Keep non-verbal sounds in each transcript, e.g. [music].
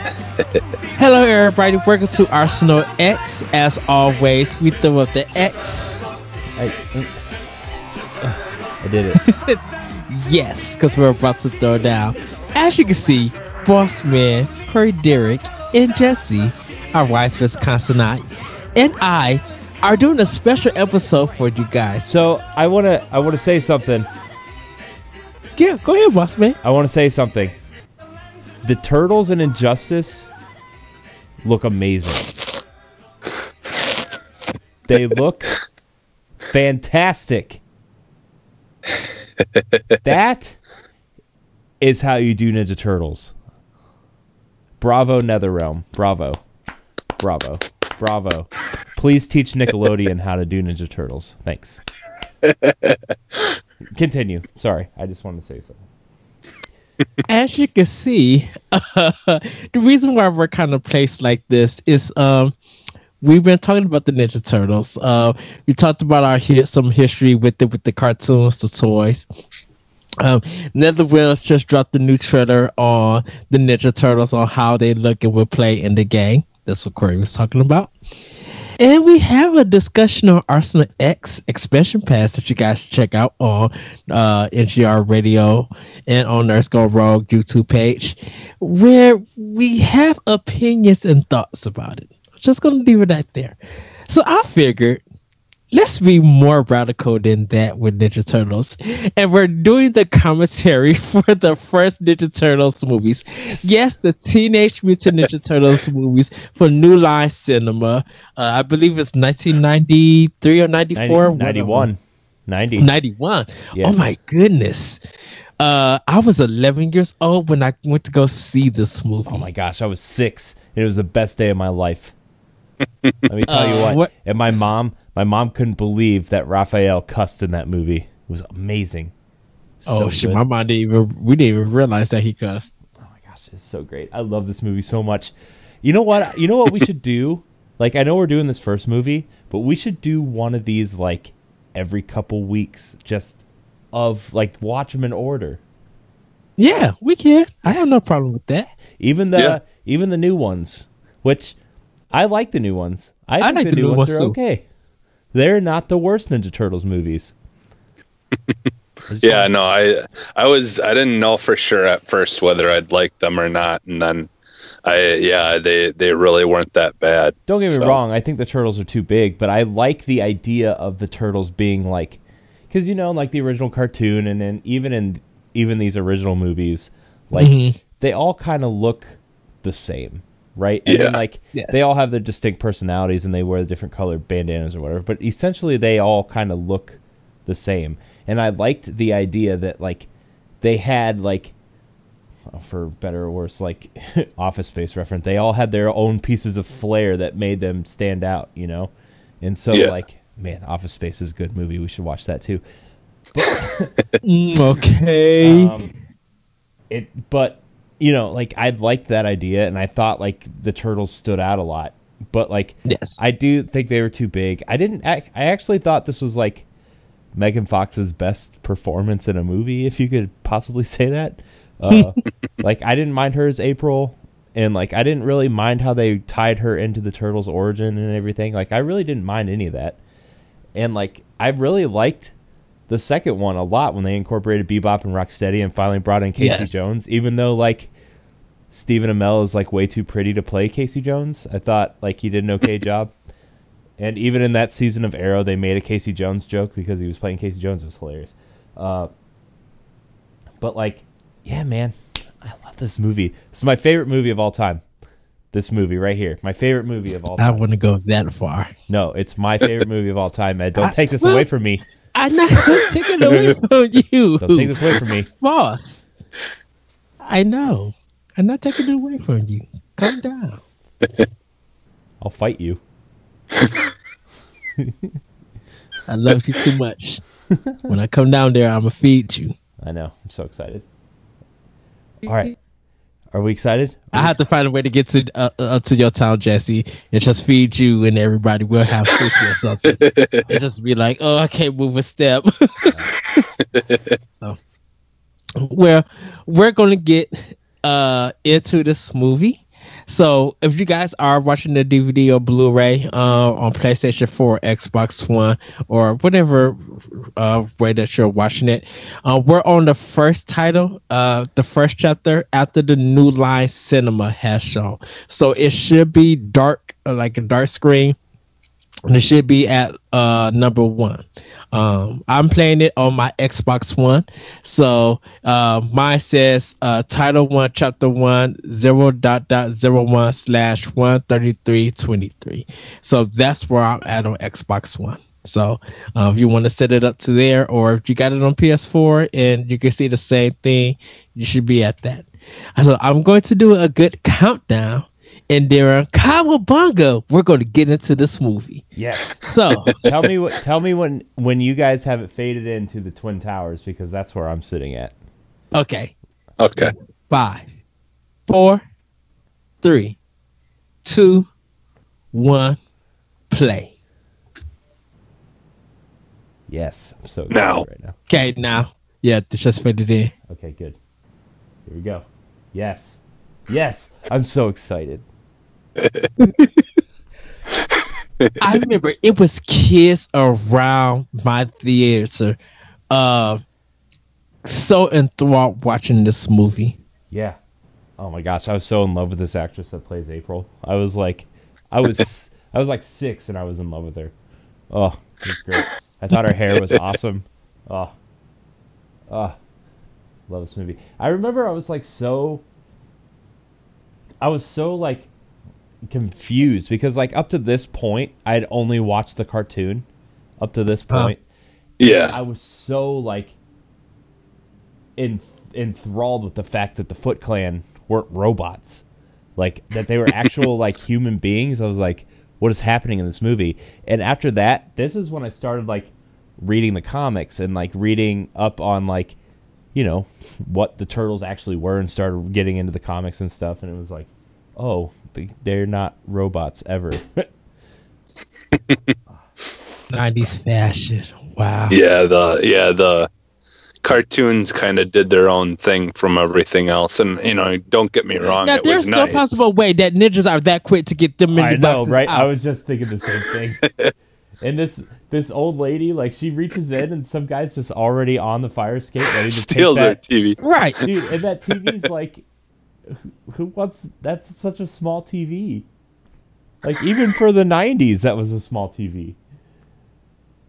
Hello, everybody. Welcome to Arsenal X. As always, we throw up the X. I, mm. I did it. [laughs] Yes, because we're about to throw down. As you can see, Boss Man, Corey Derrick, and Jesse, our wise Wisconsinite, and I are doing a special episode for you guys. So I wanna I wanna say something. Yeah, go ahead, Boss Man. I wanna say something. The turtles in Injustice look amazing. They look fantastic. that is how you do Ninja Turtles. Bravo, NetherRealm. Bravo. Bravo. Bravo. Please teach Nickelodeon how to do Ninja Turtles. Thanks. Continue. Sorry, I just wanted to say something. As you can see, [laughs] the reason why we're kind of placed like this is um we've been talking about the Ninja Turtles. Uh, we talked about our some history with it with the cartoons, the toys. Um, just dropped the new trailer on the Ninja Turtles on how they look and will play in the game. That's what Corey was talking about. And we have a discussion on Arsenal X expansion pass that you guys check out on uh, NGR Radio and on Nerds Go Rogue YouTube page, where we have opinions and thoughts about it. Just gonna leave it at there. So I figured let's be more radical than that with Ninja Turtles. And we're doing the commentary [laughs] for the first Ninja Turtles movies. Yes, the Teenage Mutant Ninja [laughs] Turtles movies for New Line Cinema. Uh, I believe it's 1993 or 94. 90, 91. 90. 91. Yeah. Oh my goodness. Uh, I was 11 years old when I went to go see this movie. Oh my gosh, I was six. And it was the best day of my life. [laughs] Let me tell you Uh, what. what- And my mom, my mom couldn't believe that Raphael cussed in that movie. It was amazing. oh shit, good. my mom didn't even we didn't even realize that he cussed. Oh my gosh, it's so great. I love this movie so much. You know what? You know what we should do? [laughs] Like I know we're doing this first movie, but we should do one of these like every couple weeks just of like watch them in order. Yeah, we can. I have no problem with that. Even the Yeah. even the new ones, which I like the new ones. I, think like the, the new new ones ones are too. okay. They're not the worst Ninja Turtles movies. [laughs] Yeah, want- no, I I was I didn't know for sure at first whether I'd like them or not, and then I yeah they they really weren't that bad. Don't get me So- wrong. I think the turtles are too big, but I like the idea of the turtles being like, because you know, like the original cartoon, and then even in even these original movies, like Mhm. they all kind of look the same, right? And then like Yes. they all have their distinct personalities, and they wear different colored bandanas or whatever. But essentially, they all kind of look the same. And I liked the idea that like they had like for better or worse, like [laughs] Office Space reference, they all had their own pieces of flair that made them stand out, you know. And so, Yeah. like, man, Office Space is a good movie. We should watch that too. [laughs] Mm, okay. Um, it, but you know, like I liked that idea, and I thought like the turtles stood out a lot. But like, yes. I do think they were too big. I didn't. Act, I actually thought this was like Megan Fox's best performance in a movie, if you could possibly say that. [laughs] Uh, like I didn't mind her as April, and like I didn't really mind how they tied her into the turtles' origin and everything. Like I really didn't mind any of that, and like I really liked the second one a lot when they incorporated Bebop and Rocksteady and finally brought in Casey Yes. Jones, even though like. Stephen Amell is like way too pretty to play Casey Jones. I thought like he did an okay [laughs] job. And even in that season of Arrow, they made a Casey Jones joke because he was playing Casey Jones. It was hilarious. Uh, but like, yeah, man, I love this movie. This is my favorite movie of all time. This movie right here, my favorite movie of all time. I wouldn't go that far. No, it's my favorite movie of all time, Ed. Don't I- [laughs] take this well- away from me. I'm not [laughs] taking it away [laughs] from you, Don't take this away from me. boss. I know. I'm not taking it away from you. Calm down. [laughs] I'll fight you. I love you too much. when I come down there, I'm gonna feed you. I know. I'm so excited. All right. Are we excited? I have to find a way to get to uh, uh, to your town, Jesse, and just feed you and everybody. We'll have sushi or something. [laughs] and just be like, oh, I can't move a step. [laughs] so, well, we're gonna get uh into this movie. So, if you guys are watching the DVD or Blu-ray uh, on PlayStation 4, Xbox One, or whatever uh, way that you're watching it, uh, we're on the first title, uh, the first chapter after the New Line Cinema has shown. So it should be dark, uh, like a dark screen, and it should be at uh, number one. Um, I'm playing it on my Xbox One. So uh, mine says uh, Title One, Chapter One, zero dot dot zero one slash one thirty three twenty three. So that's where I'm at on Xbox One. So uh, if you want to set it up to there, or if you got it on PS4 and you can see the same thing, you should be at that. So I'm going to do a good countdown. And there, Cowabunga, we're going to get into this movie. Yes. So, tell me what. Tell me when when you guys have it faded into the twin towers because that's where I'm sitting at. okay, Okay. five, four, three, two, one, play. Yes, I'm so excited Now. right now. Okay, now, yeah, it's just faded in. Okay, good. Here we go. Yes, yes, I'm so excited. [laughs] I remember it was kids around my theater, uh, so enthralled watching this movie. Yeah. Oh my gosh, I was so in love with this actress that plays April. I was like, I was, [laughs] I was like six, and I was in love with her. Oh, great. I thought her hair was awesome. Oh, oh, love this movie. I remember I was like so, I was so like confused because like up to this point I'd only watched the cartoon. Up to this Huh. point, Yeah. I was so like en- enthralled with the fact that the Foot Clan weren't robots, like that they were [laughs] actual like human beings. I was like, what is happening in this movie? And after that, this is when I started like reading the comics and like reading up on like you know what the turtles actually were and started getting into the comics and stuff and it was like oh they're not robots ever [laughs] 90s fashion. Wow. Yeah, the yeah, the cartoons kind of did their own thing from everything else. And you know, don't get me wrong, Now, it there's was no nice. possible way that ninjas are that quick to get them in I the know, boxes right? I was just thinking the same thing. [laughs] and this this old lady, like, she reaches in, and some guy's just already on the fire escape, ready to Steals take our that. TV. Right. Dude, and that TV's like, who, who wants? That's such a small TV. Like even for the '90s, that was a small TV.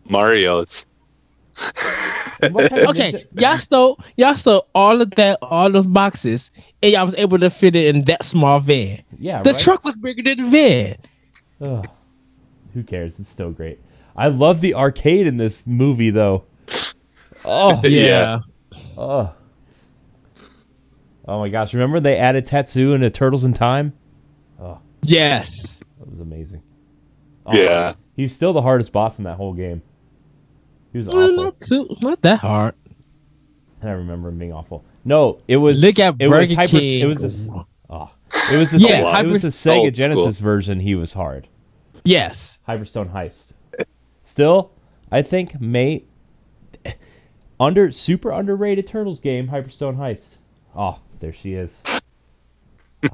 Mario's. And what kind of Okay, ninja- y'all stole y'all stole all of that, all those boxes, and y'all was able to fit it in that small van. yeah, The right? truck was bigger than the van. Ugh. Who cares? It's still great. I love the arcade in this movie, though. [laughs] Oh, Yeah. oh, oh my gosh! Remember they added Tatsu into Turtles in Time? Oh. Yes. That was amazing. Oh, Yeah. he's still the hardest boss in that whole game. He was Well, awful. not too, not that hard. I remember him being awful. No, it was. Look at it was Burger hyper. King. It was this. Oh, it was the. Yeah, Sega, it was the Sega Genesis school. version. He was hard. Yes. Hyperstone Heist. Still, I think may [laughs] under super underrated Turtles game Hyperstone Heist. Oh, there she is. [laughs]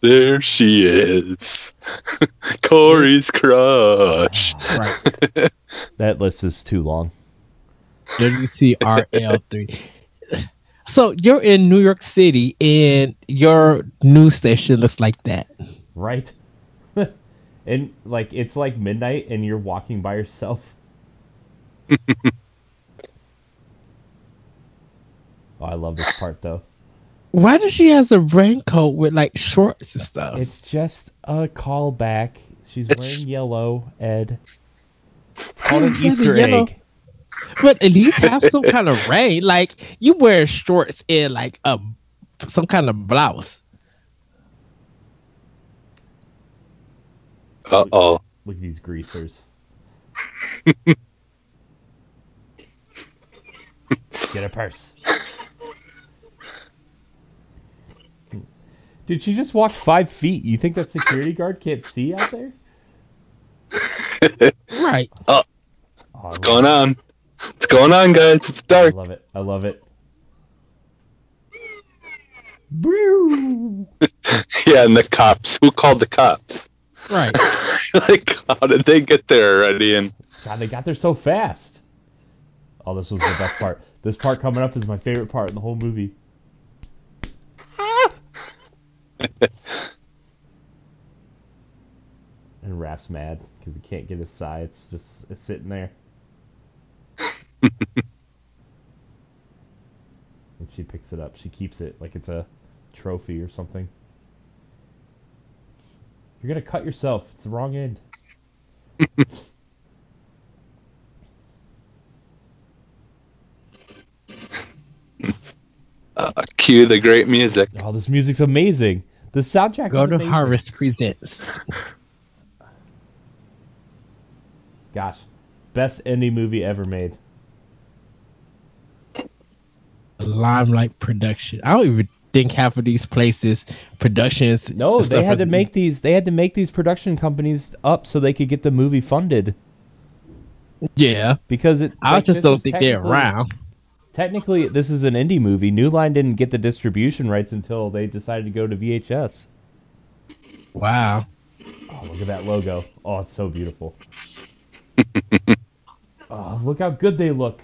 There she is. [laughs] Corey's crush. Right. [laughs] That list is too long. WCRL3. So you're in New York City, and your news station looks like that. Right? and like it's like midnight and you're walking by yourself. Oh, I love this part though. Why does she has a raincoat with like shorts and stuff? It's just a callback. She's It's- wearing yellow, Ed. It's [laughs] called an Yeah, the Easter yellow- egg. but at least [laughs] have some kind of rain. Like you wear shorts and like a some kind of blouse. Uh oh. Look at these greasers. [laughs] Get a purse. Dude, she just walked five feet. You think that security guard can't see out there? [laughs] Right. Oh, oh, I What's love going on? What's going on, guys? It's dark. I love it. I love it. [laughs] Yeah, and the cops. Who called the cops? Right. [laughs] like, how did they get there already? And God, they got there so fast. Oh, this was the best part. This part coming up is my favorite part in the whole movie. [laughs] and Raph's mad because he can't get his side. It's just it's sitting there. [laughs] and she picks it up. She keeps it like it's a trophy or something. You're gonna cut yourself. It's the wrong end. [laughs] uh, cue the great music. Oh, this music's amazing. The soundtrack Go is to amazing. Harvest Presents. Gosh, best indie movie ever made. Limelight Production. I don't even think half of these places productions. No, they had are- to make these. They had to make these production companies up so they could get the movie funded Yeah, because it. I like, just don't think they're around. Technically, this is an indie movie. New Line didn't get the distribution rights until they decided to go to VHS. Wow. Oh, look at that logo. Oh, it's so beautiful. [laughs] oh, look how good they look.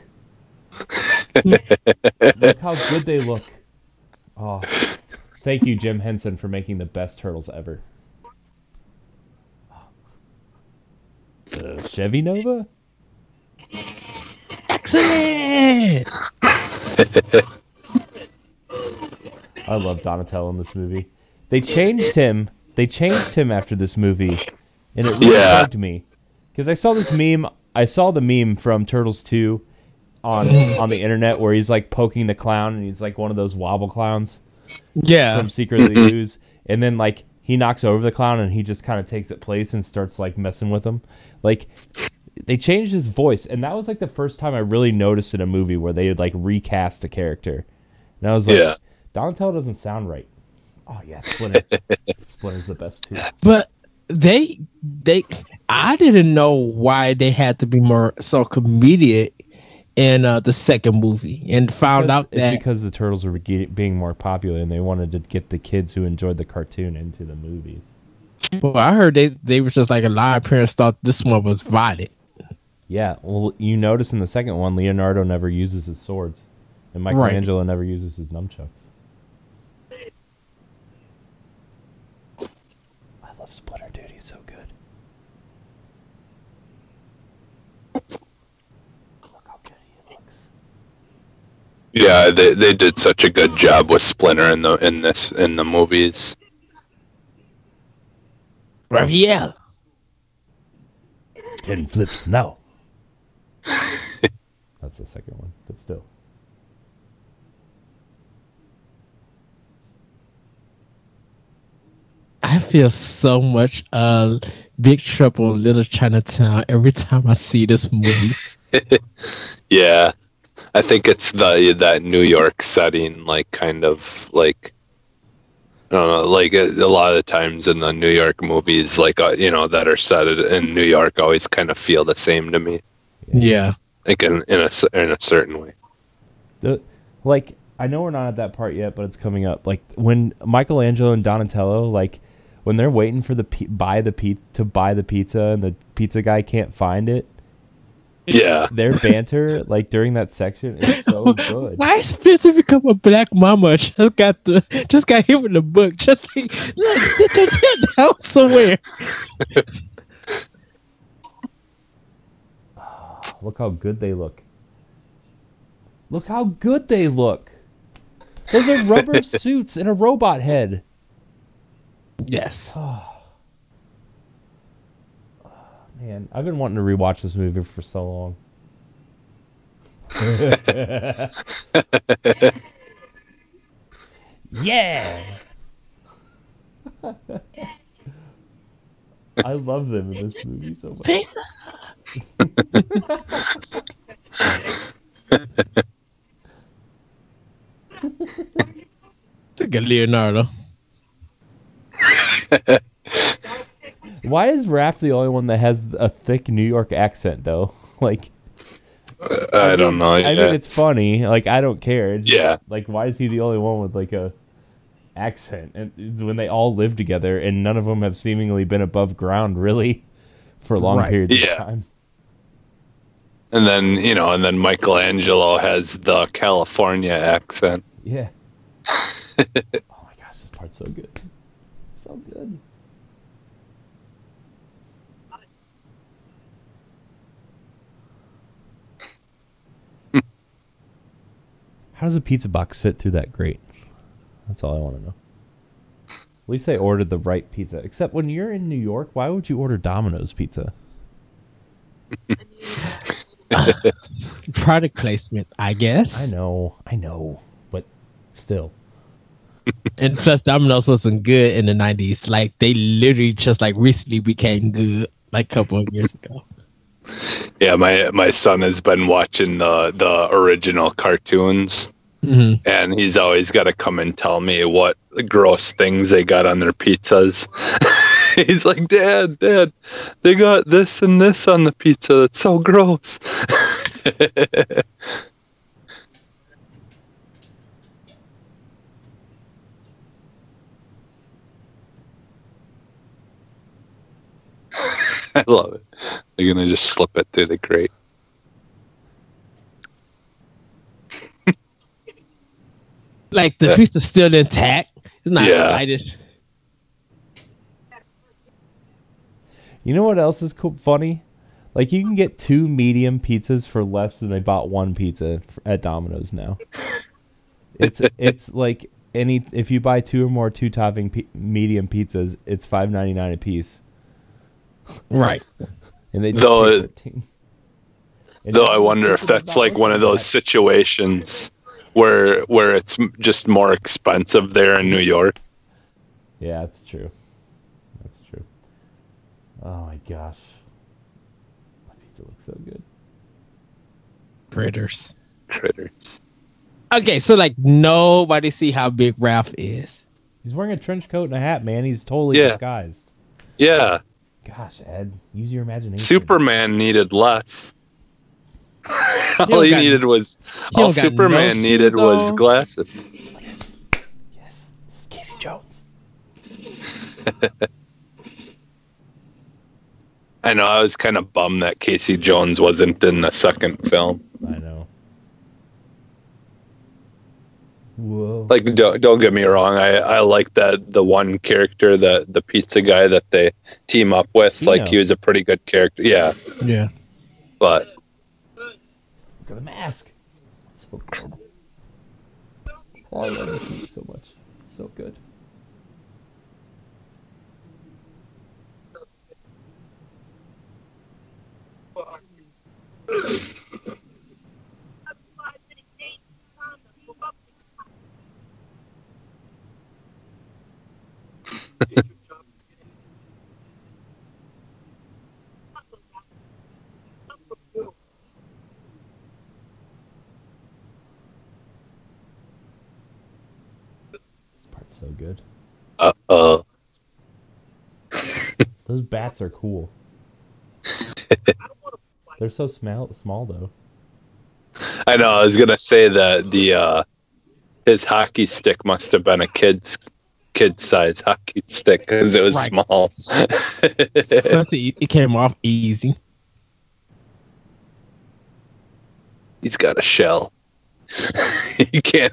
[laughs] look how good they look. Oh, thank you, Jim Henson, for making the best turtles ever. Uh, Chevy Nova? Excellent. [laughs] I love Donatello in this movie. They changed him. They changed him after this movie, and it really Yeah. bugged me because I saw this meme. I saw the meme from Turtles Two on on the internet where he's like poking the clown, and he's like one of those wobble clowns Yeah. from Secret of the Ooze, and then like he knocks over the clown, and he just kind of takes it place and starts like messing with him. Like they changed his voice, and that was like the first time I really noticed in a movie where they had like recast a character, and I was like, Yeah. Donatello doesn't sound right. Oh yeah, Splinter. [laughs] Splinter's the best too. But they they I didn't know why they had to be more so comedic in uh, the second movie and found Because- out it's because the turtles were ge- being more popular, and they wanted to get the kids who enjoyed the cartoon into the movies. well, I heard they they were just like a lot of parents thought this one was violent. Yeah, well, you notice in the second one, Leonardo never uses his swords, and Michelangelo never uses his nunchucks. I love Splinter, dude. He's so good. Look how good he looks. Yeah, they they did such a good job with Splinter in the in this in the movies. Raphael. Ten flips now. That's the second one, but still. I feel so much uh Big Trouble in Little Chinatown every time I see this movie. [laughs] Yeah, I think it's the that New York setting, like kind of like I don't know, like a, a lot of the times in the New York movies, like uh, you know that are set in New York, always kind of feel the same to me, yeah. Like in in a c- in a certain way. The like I know we're not at that part yet, but it's coming up. Like when Michelangelo and Donatello, like when they're waiting for the pi- buy the pizza to buy the pizza, and the pizza guy can't find it. Yeah, Their [laughs] banter, like during that section, is so [laughs] good. Why is Spencer become a black mama? [laughs] Just got the just got hit with the book. Just like look, sit your tent down somewhere. Look how good they look. Look how good they look. Those are rubber [laughs] suits and a robot head. Yes. [sighs] Ah, man, I've been wanting to rewatch this movie for so long. [laughs] yeah. [laughs] I love them in this movie so much. Pizza. Look at Leonardo. [laughs] Why is Raph the only one that has a thick New York accent though? [laughs] Like I don't know. I yeah. mean, it's funny. Like I don't care. It's just, Yeah. Like why is he the only one with like a accent? And when they all live together, and none of them have seemingly been above ground really for long Right. periods Yeah. of time. And then you know, and then Michelangelo has the California accent. Yeah. [laughs] oh my gosh, this part's so good. So good. [laughs] How does a pizza box fit through that grate? That's all I want to know. At least they ordered the right pizza. Except when you're in New York, why would you order Domino's pizza? [laughs] [laughs] Product placement, I guess. I know, I know, but still. And plus, Domino's wasn't good in the '90s. Like they literally just like recently became good, like a couple of years ago. Yeah, my my son has been watching the the original cartoons, Mhm. and he's always got to come and tell me what gross things they got on their pizzas. [laughs] [laughs] he's like, Dad, Dad, they got this and this on the pizza. That's so gross. [laughs] I love it. They're gonna just slip it through the grate. Like the Yeah. pizza's still intact. It's not Yeah. slighted. You know what else is cool, funny? Like you can get two medium pizzas for less than they bought one pizza at Domino's now. It's [laughs] it's like any if you buy two or more two topping pi- medium pizzas, it's five ninety nine a piece, Right. and they just Though pay it- 13. And Though I wonder if that's like one of those situations where where it's just more expensive there in New York. Yeah, that's true. That's true. Oh my gosh, that pizza looks so good. Critters. Critters. Okay, so like nobody see how big Ralph is. He's wearing a trench coat and a hat, man. He's totally Yeah. disguised. Yeah, Gosh, Ed, use your imagination. Superman needed less. [laughs] all don't he got- needed was he all Superman no needed shoes was glasses. Yes. Yes. This Casey Jones. [laughs] I know I was kind of bummed that Casey Jones wasn't in the second film. I know. Whoa. Like don't, don't get me wrong, I I like that the one character that the pizza guy that they team up with, like he was a pretty good character. Yeah, Yeah. but Look at the mask. It's so good. Oh, I love this movie so much. It's so good. This part's so good. uh oh. Those bats are cool. [laughs] They're so small, small though. I know. I was gonna say that the uh, his hockey stick must have been a kid's kid size hockey stick because it was Right. small. [laughs] Plus, it, it came off easy. He's got a shell. [laughs] you can't.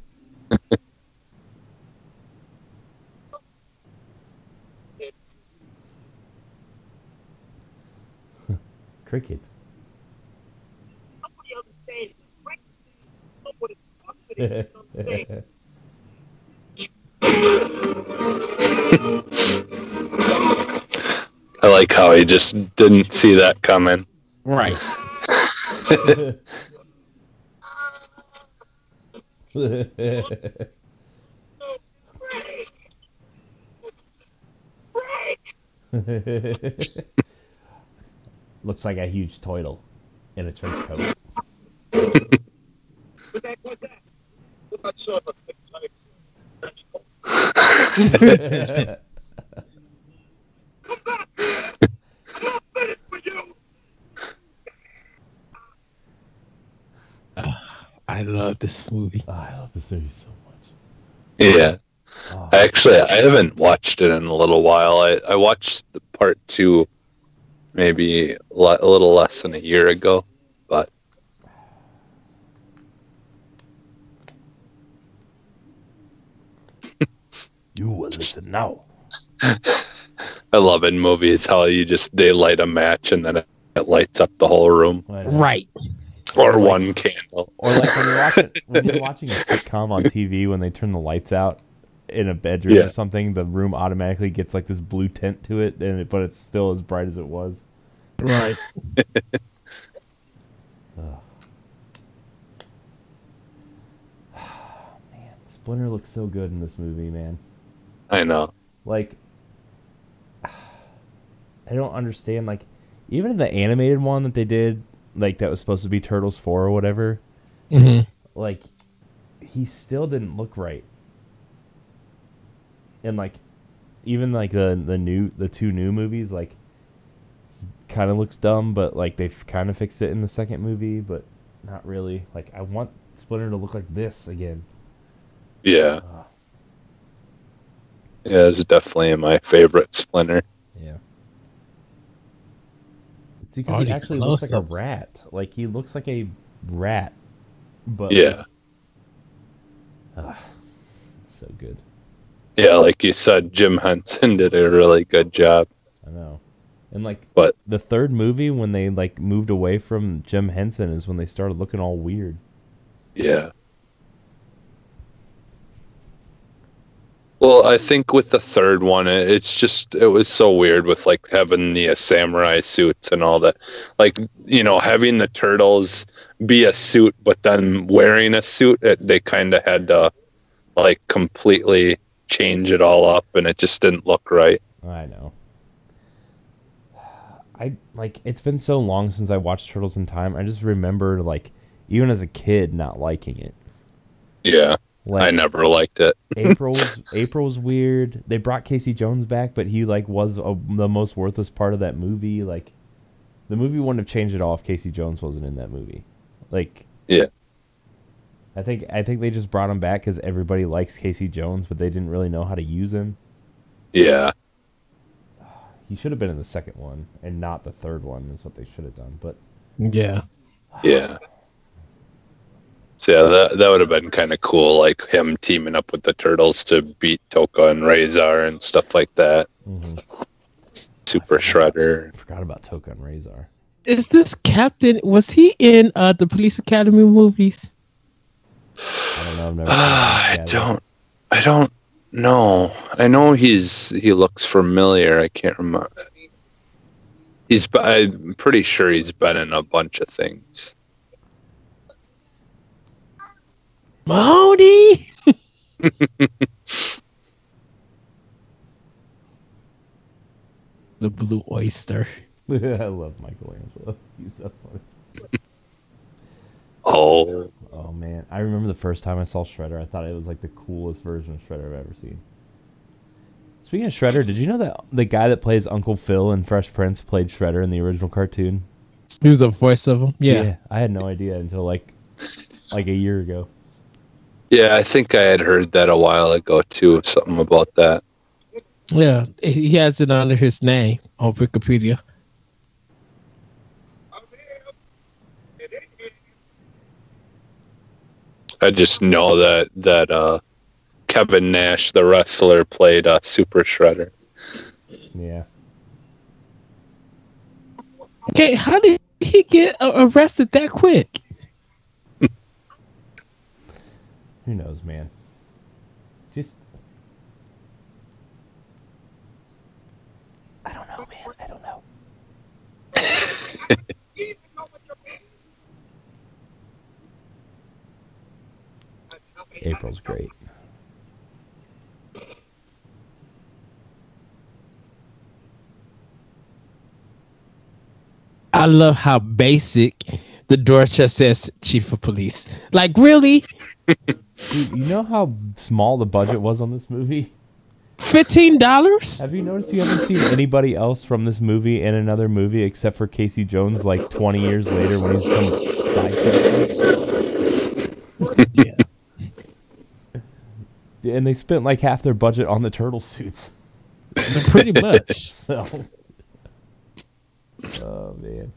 just didn't see that coming. Right. [laughs] Looks like a huge turtle in a trench coat. [laughs] [laughs] I love this movie. Oh, I love this movie so much. Yeah. Oh, Actually, I haven't watched it in a little while. I, I watched the part two maybe le- a little less than a year ago, but [laughs] you will listen now. [laughs] I love in movies how you just they light a match and then it, it lights up the whole room Right. Or one [laughs] candle. Or like when you're watching when you're [laughs] watching a sitcom on TV when they turn the lights out in a bedroom Yeah. or something, the room automatically gets like this blue tint to it, and it, but it's still as bright as it was. Right. [laughs] [sighs] Man, Splinter looks so good in this movie, man. I know. Like, [sighs] I don't understand. Like, even in the animated one that they did, like that was supposed to be Turtles Four or whatever, hmm like he still didn't look right. And like even like the the new the two new movies like kind of looks dumb but like they've kind of fixed it in the second movie but not really. Like I want Splinter to look like this again. Yeah. Ah. Yeah, it's definitely my favorite Splinter. Yeah. It's because All he actually looks like a rat. Like he looks like a rat. But Yeah. so good. Yeah, like you said, Jim Henson [laughs] did a really good job. I know. And like But the third movie when they like moved away from Jim Henson is when they started looking all weird. yeah. Well, I think with the third one, it's just it was so weird with like having the uh, samurai suits and all that. Like you know, having the turtles be a suit, but then wearing a suit, it, they kind of had to like completely change it all up, and it just didn't look right. I know. I like it's been so long since I watched Turtles in Time. I just remember like even as a kid not liking it. Yeah, Like I never liked it. April was [laughs] April was weird. They brought Casey Jones back, but he like was a, the most worthless part of that movie. Like the movie wouldn't have changed at all if Casey Jones wasn't in that movie. Like Yeah. I think I think they just brought him back because everybody likes Casey Jones, but they didn't really know how to use him. Yeah, [sighs] He should have been in the second one and not the third one. Is what they should have done. But Yeah. yeah. So yeah, that that would have been kind of cool, like him teaming up with the turtles to beat Tokka and Rahzar and stuff like that. mhm. Super Shredder. I forgot about Tokka and Rahzar. Is this Captain? Was he in uh, the Police Academy movies? I don't know. I've never. I seen this guy. don't. I don't know. I know he's he looks familiar. I can't remember. He's. I'm pretty sure he's been in a bunch of things. Mahoney. [laughs] the Blue Oyster. [laughs] I love Michelangelo. [laughs] He's so funny. Oh, Oh man, I remember the first time I saw Shredder. I thought it was like the coolest version of Shredder I've ever seen. Speaking of Shredder, did you know that the guy that plays Uncle Phil in Fresh Prince played Shredder in the original cartoon? He was the voice of him. Yeah. I had no idea until like like a year ago. Yeah. I think I had heard that a while ago too. Something about that. Yeah. He has it under his name on Wikipedia. I just know that that uh, Kevin Nash, the wrestler, played uh, Super Shredder. Yeah. Okay, how did he get uh, arrested that quick? Who knows, man? It's just. I don't know, man. I don't know. [laughs] April's great. I love how basic the Dorchester says chief of police. Like, really? [laughs] Dude, you know how small the budget was on this movie? Fifteen dollars? Have you noticed you haven't seen anybody else from this movie in another movie except for Casey Jones like 20 years later when he's some side character? Yeah. And they spent like half their budget on the turtle suits. Pretty much. [laughs] So. Oh man.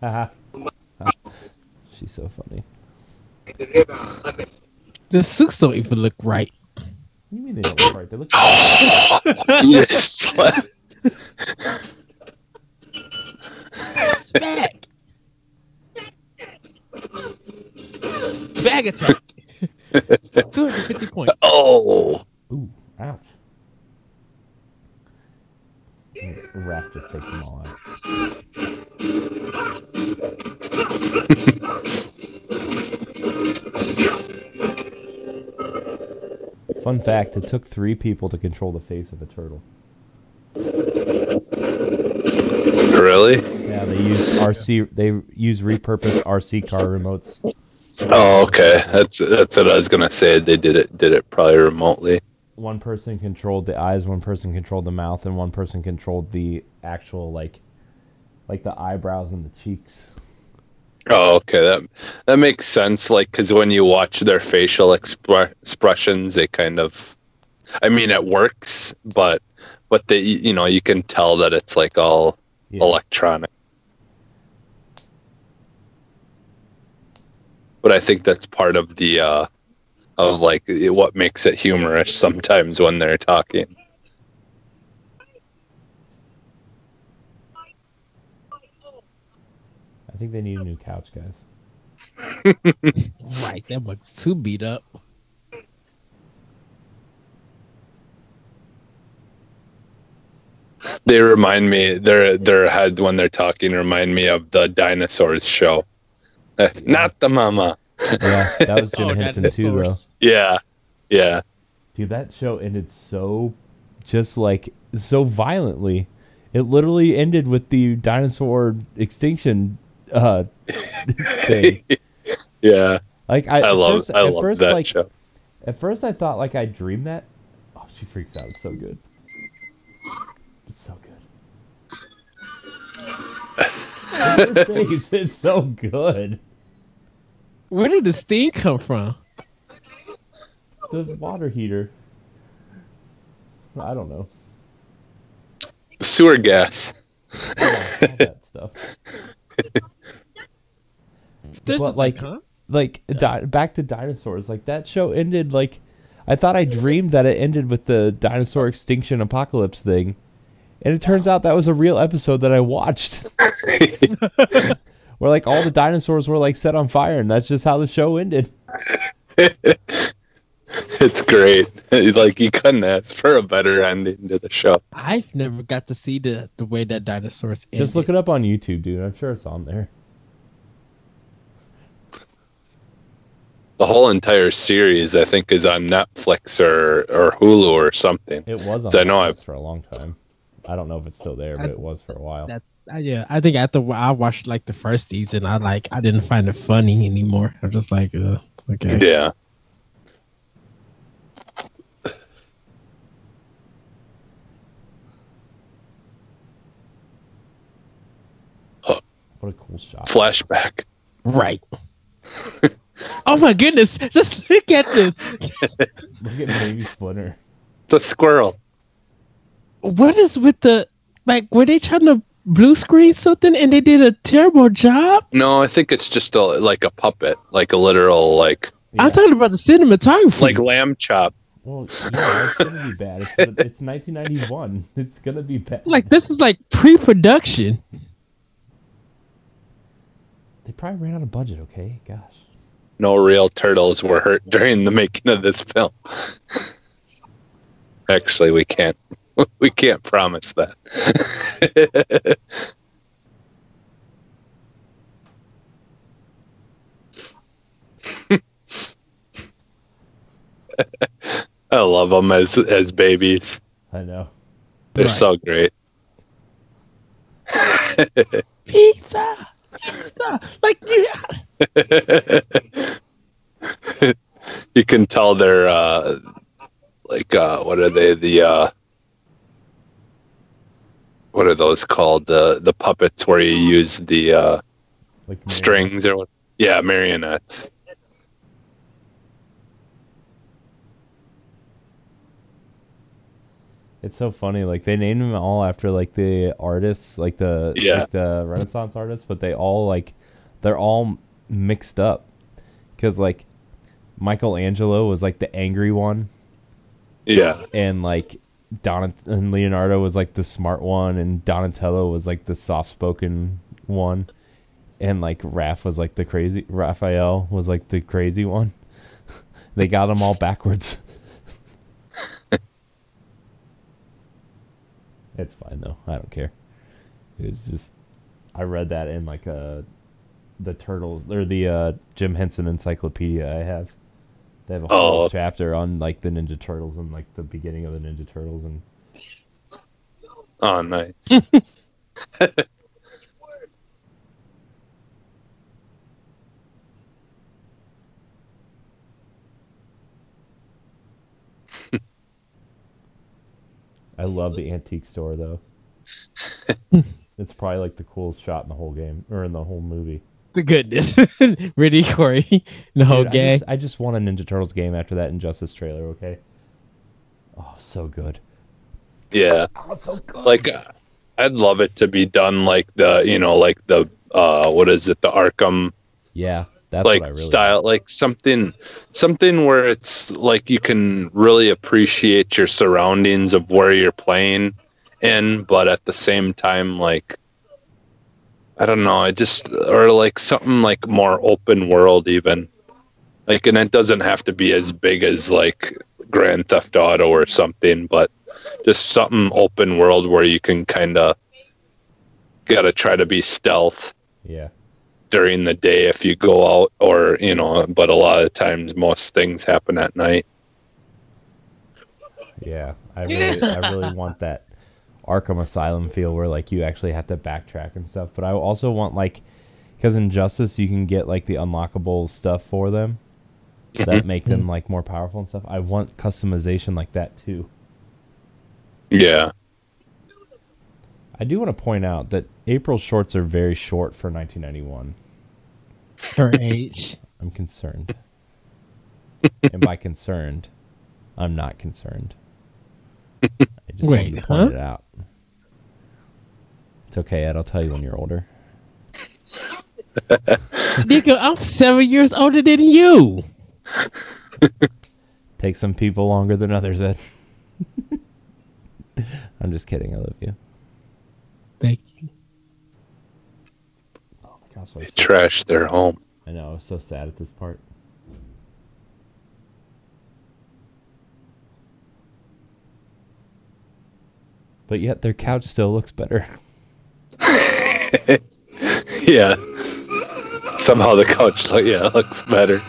Haha. [laughs] She's so funny. The suits don't even look right. What do you mean they don't look right? They look. [laughs] yes. [laughs] It's back. Bag attack. 250 points. oh. Ooh, ouch. Raph just takes them all out. Fun fact: It took three people to control the face of a turtle. Really? Yeah, they use RC. They use repurposed RC car remotes. Oh, okay. That's that's what I was gonna say. They did it did it probably remotely. One person controlled the eyes, one person controlled the mouth, and one person controlled the actual like, like the eyebrows and the cheeks. Oh, okay. That that makes sense. Like, because when you watch their facial expre- expressions, they kind of, I mean, it works, but but they, you know, you can tell that it's like all Yeah. electronic. But I think that's part of the uh of like what makes it humorous sometimes when they're talking. Think they need a new couch, guys. [laughs] Right, that was too beat up. They remind me their their head when they're talking remind me of the dinosaurs show. Eh, Not the mama. Yeah, that was [laughs] Jim Oh, Henson too, bro. Yeah. Yeah. Dude, that show ended so, just like so violently. It literally ended with the dinosaur extinction uh [laughs] thing. Yeah. Like I, I at love first, I at love first, that like, show. At first, I thought like I dreamed that. Oh, she freaks out. It's so good. It's so good. Her [laughs] face, it's so good. Where did the steam come from? The water heater. I don't know. Sewer gas. All that stuff. [laughs] But, like, huh? Like di- back to dinosaurs. Like that show ended like I thought I dreamed that it ended with the dinosaur extinction apocalypse thing. And it turns out that was a real episode that I watched. [laughs] Where like all the dinosaurs were like set on fire and that's just how the show ended. [laughs] [laughs] It's great. [laughs] Like you couldn't ask for a better ending to the show. I've never got to see the the way that dinosaurs ended. Just look it up on YouTube, dude. I'm sure it's on there. The whole entire series, I think, is on Netflix or, or Hulu or something. It was on So I know I've- for a long time. I don't know if it's still there, but it was for a while. That- Uh, yeah, I think after I watched like the first season, I like I didn't find it funny anymore. I'm just like, uh, okay. Yeah. What a cool shot. Flashback. Right. [laughs] oh my goodness! Just look at this. Look at Baby Splinter. It's a squirrel. What is with the like? Were they trying to blue screen something and they did a terrible job? No, I think it's just a like a puppet, like a literal like Yeah. I'm talking about the cinematography. like lamb chop. Well, yeah, it's gonna be bad. It's, it's 1991. It's gonna be bad. like this is like pre-production. They probably ran out of budget. Okay, gosh. No real turtles were hurt during the making of this film. [laughs] Actually, we can't [laughs] we can't promise that. [laughs] I love them as as babies. I know. They're Right. so great. Pizza, pizza. Like you, [laughs] you can tell they're uh like uh what are they the uh what are those called the the puppets where you use the uh Like strings or what yeah marionettes It's so funny. Like they named them all after like the artists, like the Yeah. like the Renaissance artists, but they all like they're all mixed up. Cuz like Michelangelo was like the angry one yeah and like Don and Leonardo was like the smart one and Donatello was like the soft-spoken one and like Raph was like the crazy Raphael was like the crazy one. [laughs] they got them all backwards. It's fine though. I don't care. It was just I read that in like a the turtles or the uh, Jim Henson encyclopedia I have. They have a whole Oh. chapter on like the Ninja Turtles and like the beginning of the Ninja Turtles and oh nice [laughs] I love the antique store though. [laughs] it's probably like the coolest shot in the whole game or in the whole movie. the goodness. [laughs] Really, Corey, [laughs] the whole Dude, I just, I just want a Ninja Turtles game after that Injustice trailer. Okay. Oh, so good. yeah Oh, so good. like uh, i'd love it to be done like the you know like the uh what is it the arkham yeah, that's like really style like. something something where it's like you can really appreciate your surroundings of where you're playing in but at the same time like i don't know i just or like something like more open world even. Like and it doesn't have to be as big as like grand theft auto or something but just something open world where you can kind of gotta try to be stealth. Yeah. During the day if you go out or you know but a lot of times most things happen at night Yeah. I really I really [laughs] want that Arkham Asylum feel where like you actually have to backtrack and stuff. But I also want like because Injustice you can get like the unlockable stuff for them that mm-hmm. make them like more powerful and stuff. I want customization like that too. yeah I do want to point out that April shorts are very short for 1991. Her age. I'm concerned. [laughs] and by concerned, I'm not concerned. I just Wait, wanted to point huh? it out. It's okay, Ed. I'll tell you when you're older. [laughs] Nigga, I'm seven years older than you. [laughs] Take some people longer than others, Ed. I'm just kidding. I love you. Thank you. Oh gosh, I'm so, trash their home I know. I was so sad at this part. But yet their couch still looks better. [laughs] [laughs] yeah somehow the couch like yeah looks better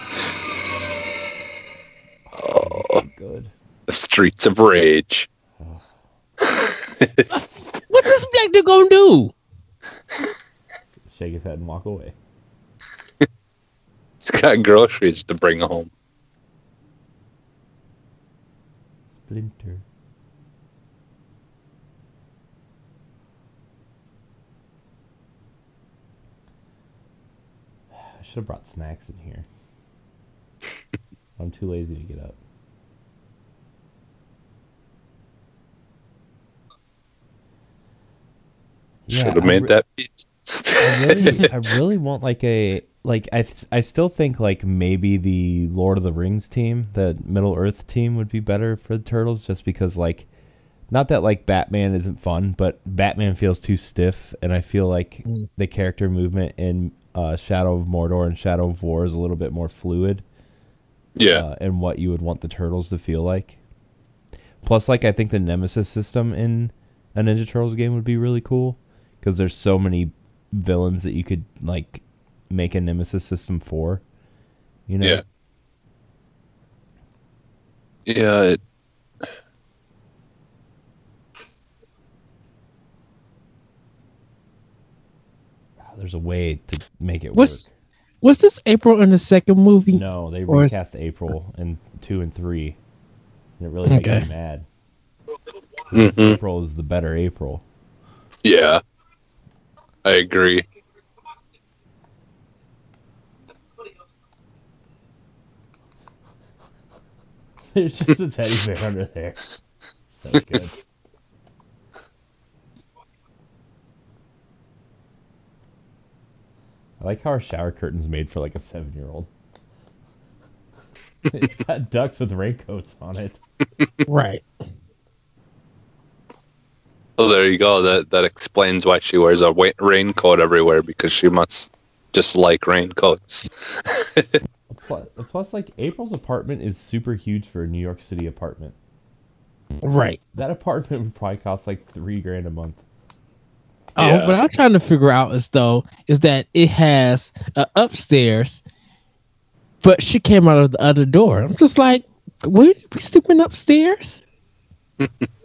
Oh, so oh. good. the streets of rage oh. [laughs] What this black dude gonna do? Shake his head and walk away. he's got groceries to bring home Splinter. [sighs] I should have brought snacks in here. [laughs] I'm too lazy to get up. Yeah, should have made re- that pizza I really, I [laughs] really want like a like I th- I still think like maybe the Lord of the Rings team, the Middle Earth team, would be better for the Turtles, just because like, not that like Batman isn't fun, but Batman feels too stiff, and I feel like Mm. the character movement in uh, Shadow of Mordor and Shadow of War is a little bit more fluid, yeah uh, and what you would want the Turtles to feel like. Plus, like I think the Nemesis system in a Ninja Turtles game would be really cool because there's so many villains that you could like make a Nemesis system for. You know. Yeah. Yeah, it, There's a way to make it What's was this April in the second movie? No, they or is- recast April in two and three. And it really makes Okay. me mad. 'Cause Mhm. April is the better April. yeah. I agree. [laughs] There's just a teddy bear under there. So [laughs] good. I like how our shower curtain's made for like a seven year old. [laughs] it's got ducks with raincoats on it. Right. Oh, there you go. That that explains why she wears a wa- raincoat everywhere because she must just like raincoats. [laughs] Plus, plus, like April's apartment is super huge for a New York City apartment. Right. That apartment would probably cost like three grand a month. Oh, Yeah. what I'm trying to figure out is though is that it has uh, upstairs, but she came out of the other door. I'm just like, we we sleeping upstairs? [laughs]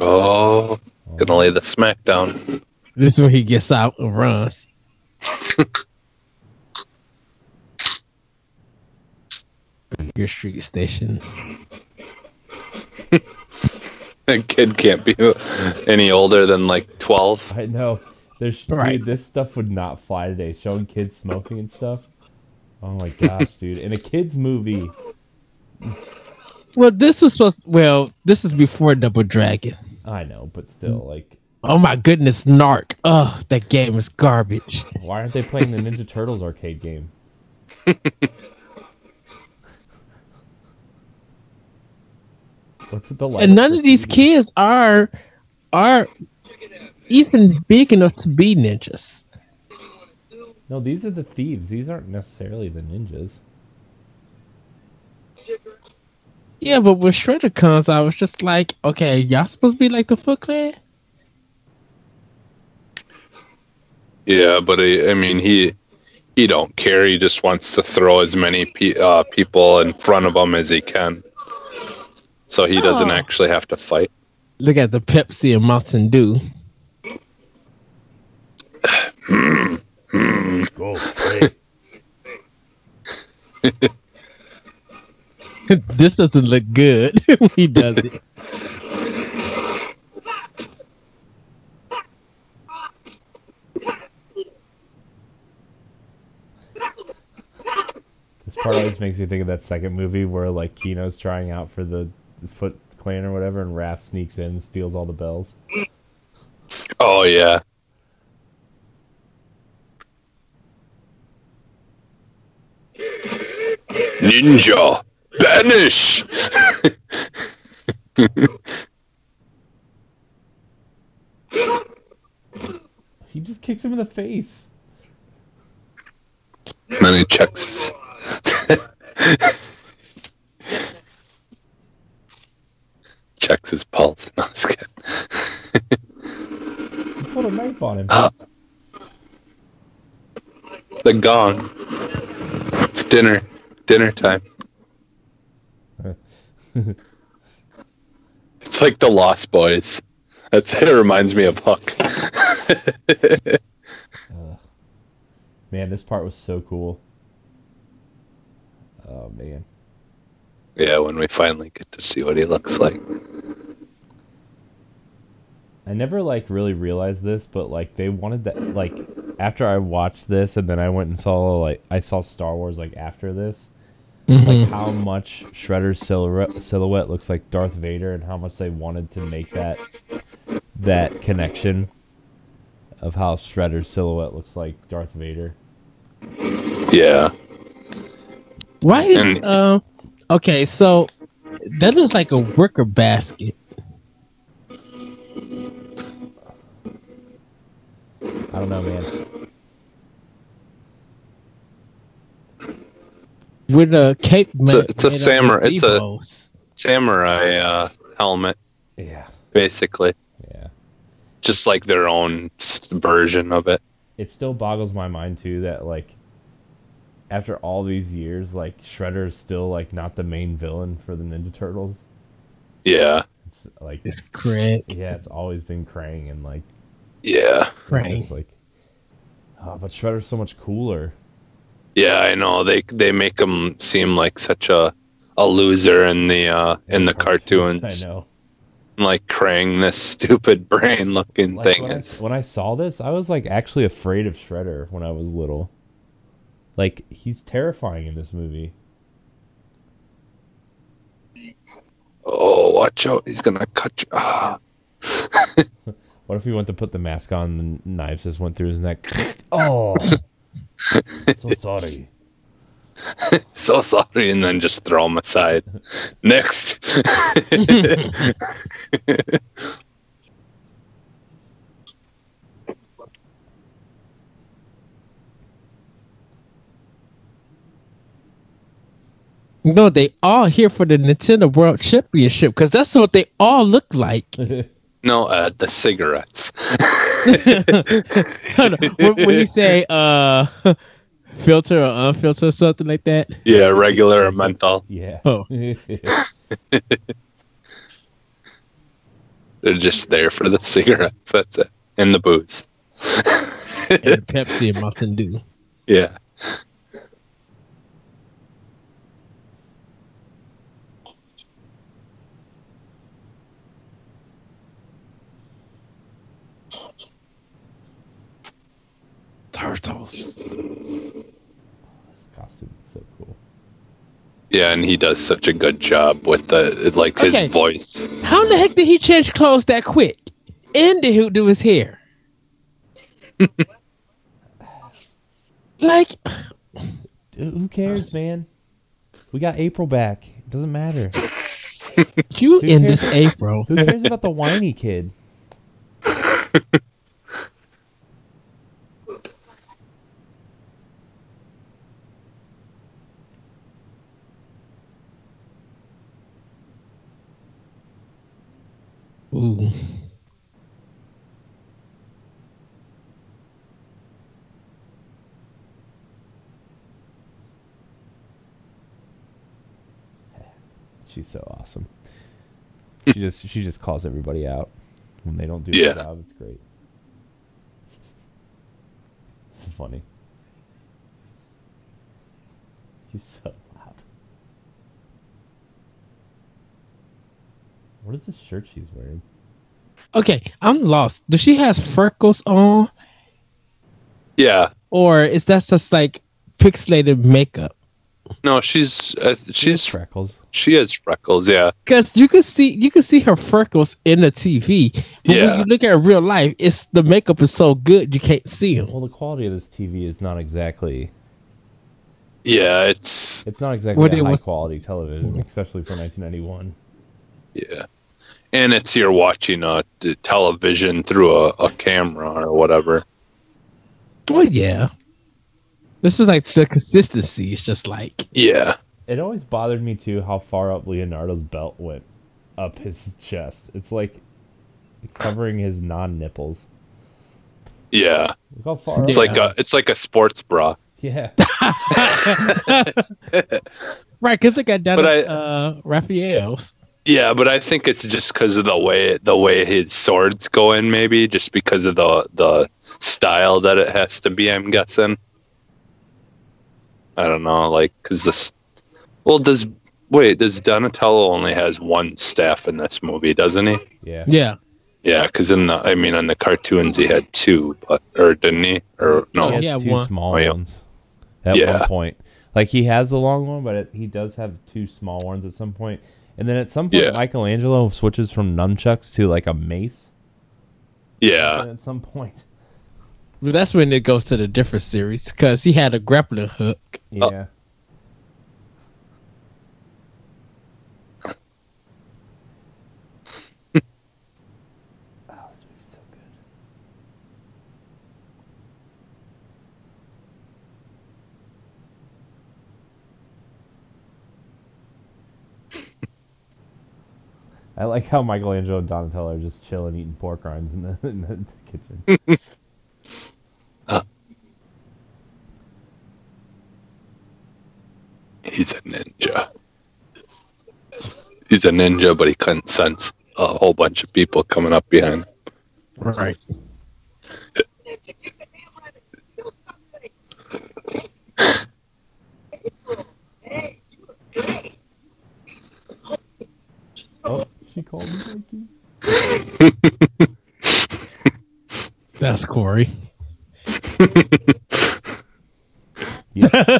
Oh, gonna lay the smack down. This is when he gets out and runs. [laughs] Your street station. That kid can't be any older than like twelve. I know. There's Right. dude, this stuff would not fly today. Showing kids smoking and stuff. Oh my gosh, [laughs] dude! In a kids movie, Well, this was supposed. Well, this is before Double Dragon. I know, but still, like, Oh my goodness, Narc. Oh, that game is garbage. why aren't they playing the Ninja Turtles arcade game? [laughs] What's with the light and none of these kids are are even big enough to be ninjas. No, these are the thieves. These aren't necessarily the ninjas. Yeah, but when Shredder comes, I was just like, okay, y'all supposed to be like the Foot Clan? Yeah, but I, I mean, he he don't care. He just wants to throw as many pe- uh, people in front of him as he can, so he doesn't Oh. actually have to fight. Look at the Pepsi and Mountain Dew. [sighs] Go. [laughs] Hey. [laughs] this doesn't look good when [laughs] he does it. This part always makes me think of that second movie where like Keno's trying out for the Foot Clan or whatever, and Raph sneaks in and steals all the bells. Oh yeah, ninja banish. He just kicks him in the face. And then he checks. checks his pulse. No, it's good. He put a knife on him. Ah. The gong. It's dinner. Dinner time. [laughs] It's like the Lost Boys. That's it. Reminds me of Huck. [laughs] Man, this part was so cool. Oh man. yeah, when we finally get to see what he looks like. I never like really realized this, but like they wanted that like after I watched this and then I went and saw like I saw Star Wars like after this, Mm-hmm. Like how much Shredder's silhouette, silhouette looks like Darth Vader, and how much they wanted to make that that connection of how Shredder's silhouette looks like Darth Vader. Yeah. Why is uh, okay? So that looks like a worker basket. I don't know, man. With a cape. It's a- it's a samurai- it's a- Samurai uh, helmet, Yeah, basically, yeah. just like their own version of it. It still boggles my mind too that like after all these years, like Shredder is still like not the main villain for the Ninja Turtles. Yeah, It's like It's Krang. yeah, it's always been Krang and like yeah, Right. it's like oh, but Shredder's so much cooler. Yeah. I know they they make him seem like such a a loser in the uh, in the cartoons. I know. Like Krang, this [laughs] stupid brain looking Like, thing. when, I, when I saw this, I was like actually afraid of Shredder when I was little. Like he's terrifying in this movie. oh, watch out! He's gonna cut you. Ah. [laughs] What if he went to put the mask on and the knives just went through his neck? [laughs] Oh, so sorry. [laughs] so sorry, and then just throw him aside. [laughs] Next. No, they all here for the Nintendo World Championship because that's what they all look like. [laughs] no, uh, the cigarettes. [laughs] when, when you say uh [laughs] filter or unfiltered or something like that. yeah, regular or menthol. Yeah. Oh. [laughs] They're just there for the cigarettes. That's it, and the booze. And Pepsi and Mountain Dew. Yeah. Turtles. This costume is so cool. Yeah, and he does such a good job with the like his Okay. voice. How in the heck did he change clothes that quick? And did he do his hair? like Dude, who cares, man? We got April back. It doesn't matter. you Who in cares? this April. [laughs] Who cares about the whiny kid? [laughs] Ooh. She's so awesome. She just she just calls everybody out when they don't do Yeah. their job. It's great. [laughs] It's funny. She's so What is this shirt she's wearing? Okay, I'm lost. Does she has freckles on, Yeah. or is that just like pixelated makeup? No, she's uh, She she's freckles. she has freckles. Yeah. Because you can see you can see her freckles in the TV, but Yeah. when you look at her real life, it's the makeup is so good you can't see them. Well, the quality of this TV is not exactly. Yeah, it's It's not exactly What a high was- quality television, especially for 1991. yeah, and it's you're watching a t- television through a, a camera or whatever. Well, yeah. This is like the consistency. It's just like Yeah, It always bothered me too how far up Leonardo's belt went up his [laughs] chest. It's like covering his non nipples. yeah. Look how far It's like that a it's like a sports bra. yeah. [laughs] [laughs] right because they got down But at I- uh, Raphael's. Yeah, but I think it's just because of the way the way his swords go in, maybe just because of the the style that it has to be. I'm guessing. I don't know, like because this. Well, does wait? Does Donatello only has one staff in this movie? Doesn't he? Yeah. Yeah, Yeah, because in the I mean, in the cartoons he had two, but or didn't he? Or no? He has Yeah, two one. small Oh, yeah. ones at Yeah. one point. Like he has a long one, but it, he does have two small ones at some point. And then at some point, Yeah. Michelangelo switches from nunchucks to like a mace. Yeah, at some point, but that's when it goes to the different series because he had a grappling hook. Yeah. oh, this movie's so good. I like how Michelangelo and Donatello are just chilling, eating pork rinds in the, [laughs] in the kitchen. [laughs] He's a ninja. He's a ninja, but he couldn't sense a whole bunch of people coming up behind. him. Right. Me Mikey. [laughs] That's Corey. Yeah.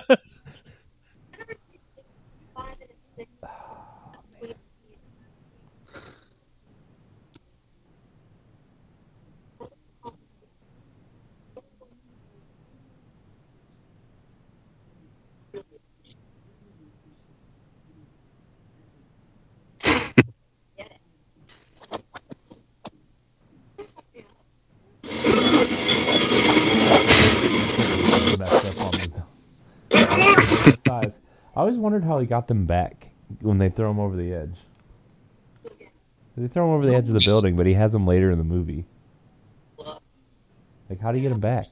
messed up on me. The sais. I always wondered how he got them back when they throw him over the edge. They throw him over the edge of the building, but he has them later in the movie. Like, how do you get him back?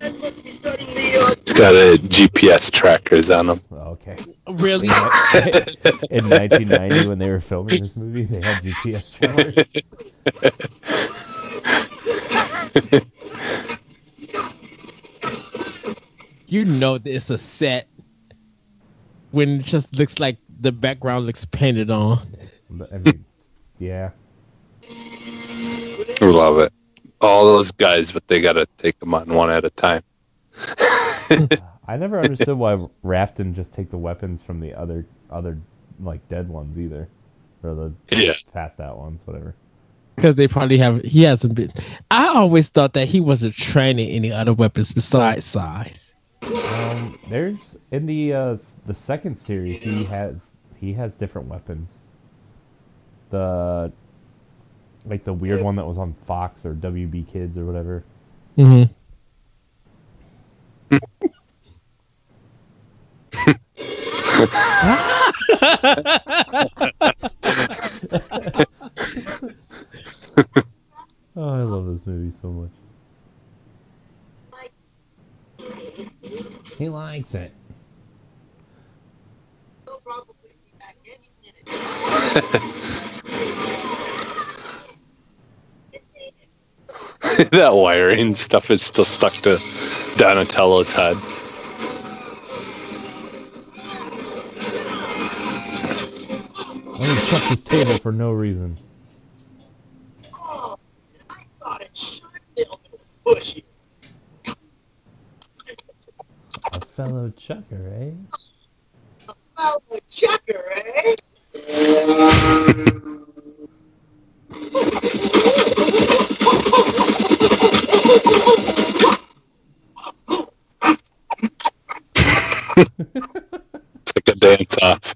He's got a GPS trackers on him. Oh, okay. Really? [laughs] In 1990, when they were filming this movie, they had GPS trailers. [laughs] you know that it's a set when it just looks like the background looks painted on. I mean, [laughs] yeah. I love it. All those guys, but they gotta take them on one at a time. [laughs] I never understood why [laughs] Raph didn't just take the weapons from the other other like dead ones either, or the Yeah. passed out ones, whatever. Because they probably have he hasn't been I always thought that he wasn't training any other weapons besides sais. Um, there's in the uh, the second series he has he has different weapons. The like the weird one that was on Fox or WB Kids or whatever. hmm Oh, [laughs] [laughs] I love this movie so much. He likes it. [laughs] that wiring stuff is still stuck to Donatello's head. Why did he chuck this table for no reason? A fellow chucker, eh? Checker, eh? It's like a dance off.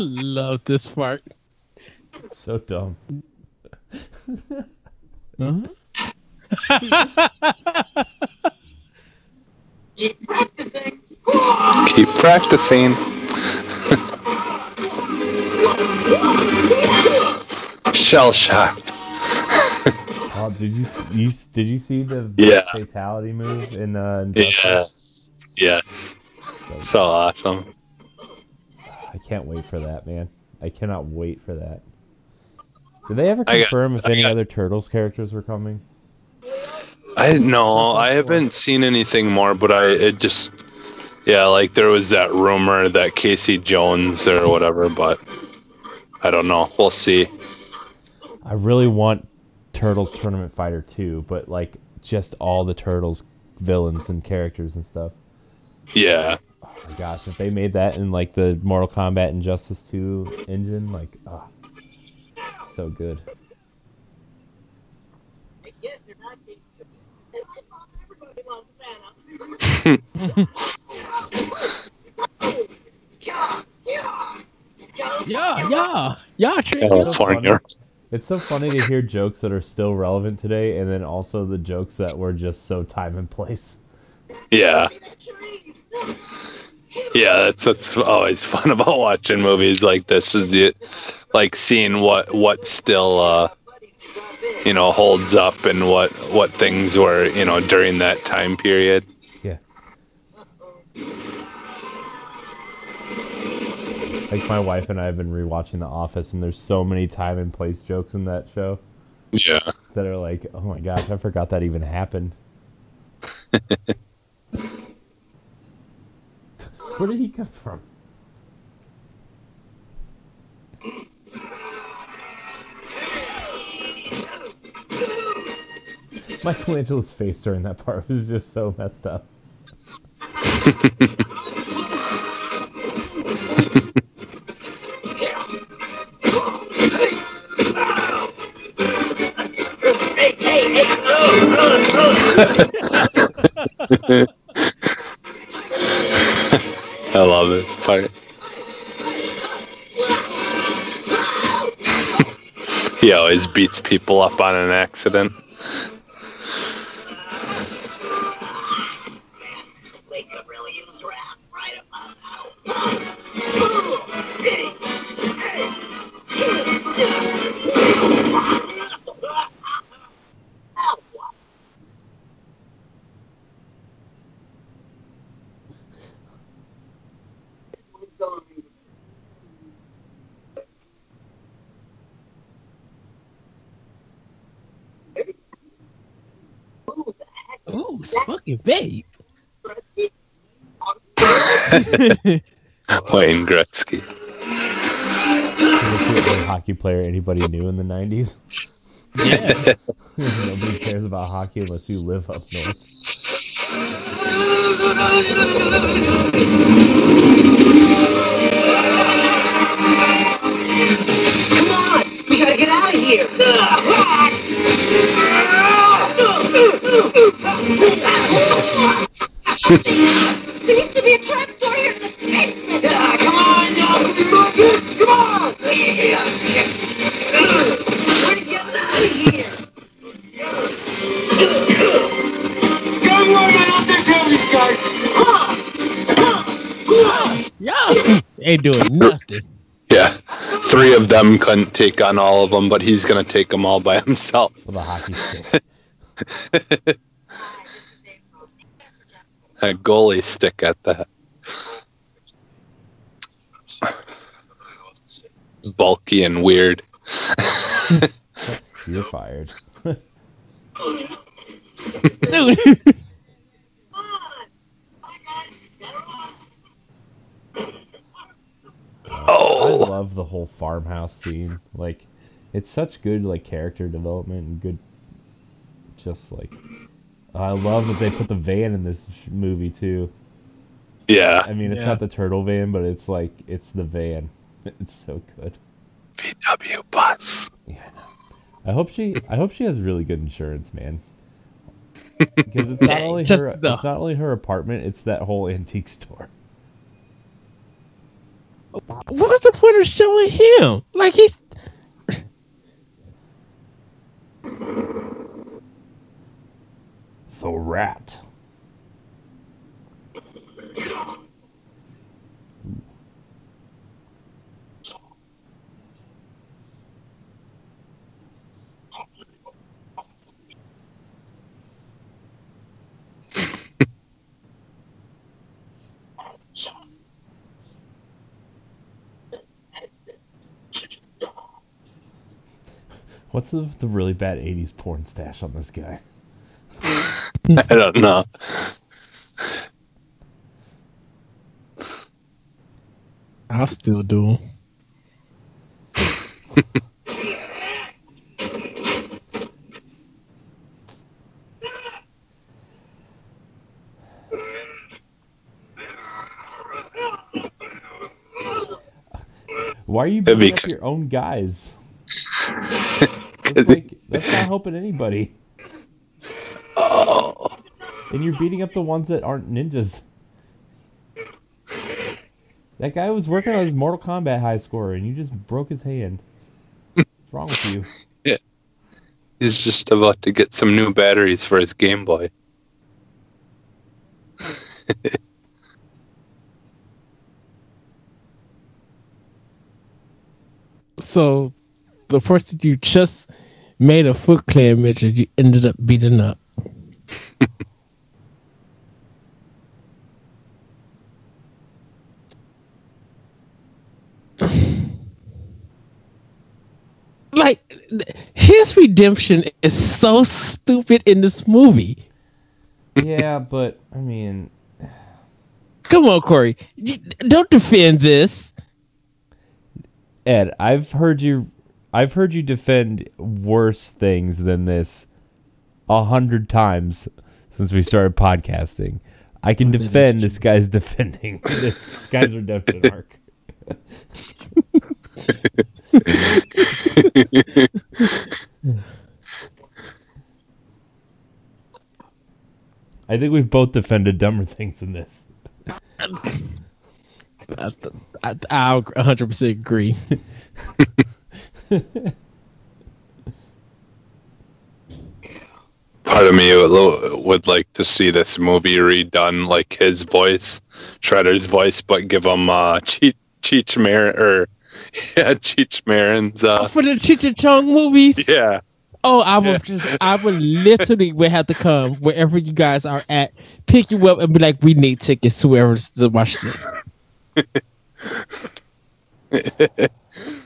Love this part. So dumb. Keep practicing. Keep practicing. Shell shocked. Oh, did you you did you see the Yeah. fatality move in uh? Injustice? Yes. Yes. So, So awesome. I can't wait for that, man. I cannot wait for that. Did they ever I got- confirm if any got- other Turtles characters were coming? I no, I haven't seen anything more, but I it just yeah, like there was that rumor that Casey Jones or whatever, but I don't know. We'll see. I really want Turtles Tournament Fighter 2, but like just all the Turtles villains and characters and stuff. Yeah. Oh my gosh, if they made that in like the Mortal Kombat Injustice 2 engine, like, ah, so good. Yes, they're not getting Everybody wants Santa. Yeah, yeah, yeah. Yeah, yeah. Yeah, Trick. so California. It's so funny to hear jokes that are still relevant today, and then also the jokes that were just so time and place. Yeah. Yeah, that's that's always [laughs] fun about watching movies like this is the like seeing what what still uh you know holds up and what what things were, you know, during that time period. Yeah. Like my wife and I have been rewatching The Office, and there's so many time and place jokes in that show Yeah. that are like, oh my gosh, I forgot that even happened. [laughs] Where did he come from? Michelangelo's face during that part was just so messed up. Hey, hey, hey! Oh, oh, oh. I love this part. [laughs] he always beats people up on an accident. Heck Ooh, Spunky Babe. is Wayne Gretzky. What's the only hockey player anybody knew in the 90s? Yeah. [laughs] Nobody cares about hockey unless you live up north. Come on, we gotta get out of here. [laughs] there to be a trapdoor here in the basement. come on, y'all. Come on. We're getting out of here. Don't worry, I don't take care of these guys. Yeah. Ain't doing nothing. Yeah. Three of them couldn't take on all of them, but he's to take them all by himself. With a hockey stick. [laughs] A goalie stick at that. Bulky and weird. [laughs] You're fired. Dude. [laughs] Oh. I love the whole farmhouse scene. Like, it's such good like character development and good, just like. I love that they put the van in this movie too. Yeah. I mean, it's Yeah. not the turtle van, but it's like it's the van. [laughs] It's so good. VW bus. Yeah. I hope she. I hope she has really good insurance, man. Because it's not [laughs] only her. the- It's not only her apartment. It's that whole antique store. what was the point of showing him? Like he's The rat. What's the, the really bad 80s porn stash on this guy? [laughs] I don't know. I still do. Why are you That'd beating up your own guys? [laughs] It's like, that's not helping anybody. And you're beating up the ones that aren't ninjas. That guy was working on his Mortal Kombat high score, and you just broke his hand. What's wrong with you? Yeah. He's just about to get some new batteries for his Game Boy. [laughs] So the person you just made a Foot Clan midget, you ended up beating up. [laughs] like his redemption is so stupid in this movie. yeah, but I mean, Come on, Corey, don't defend this. Ed, I've heard you, I've heard you defend worse things than this a hundred times since we started podcasting. I can oh, is defend this guy's [laughs] defending this guy's redemption arc. [laughs] I think we've both defended dumber things than this. I, I, I'll 100% agree. Part of me would, would like to see this movie redone, like his voice, Shredder's voice, but give him uh, Cheech Cheech Marin or [laughs] yeah, Cheech Marin's. Uh, For the Cheech and Chong movies, yeah, oh, I Yeah. would just, I would literally [laughs] would have to come wherever you guys are at, pick you up, and be like, we need tickets to wherever to watch this. [laughs]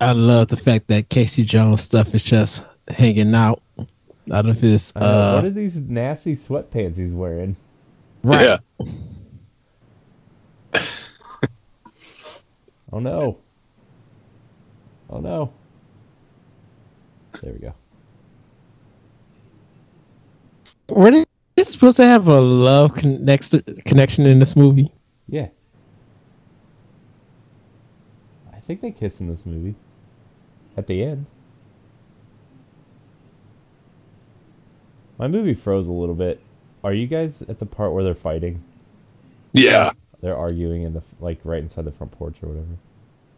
I love the fact that Casey Jones stuff is just hanging out out of his I know, uh what are these nasty sweatpants he's wearing? right. yeah. Oh no. Oh no. There we go. Were they supposed to have a love connex- connection in this movie? Yeah. I think they kiss in this movie. At the end. My movie froze a little bit. Are you guys at the part where they're fighting? Yeah, They're arguing in the like right inside the front porch or whatever.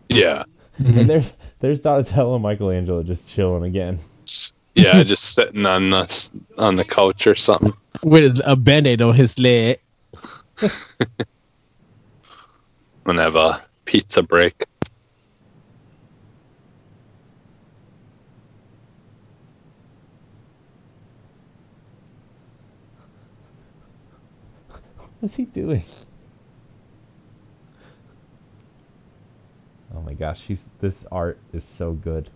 yeah, mm-hmm. And there's there's Donatello and Michelangelo just chilling again. yeah. [laughs] just sitting on the on the couch or something. With a band-aid on his leg. and have a pizza break. What's he doing? Oh my gosh, he's this art is so good.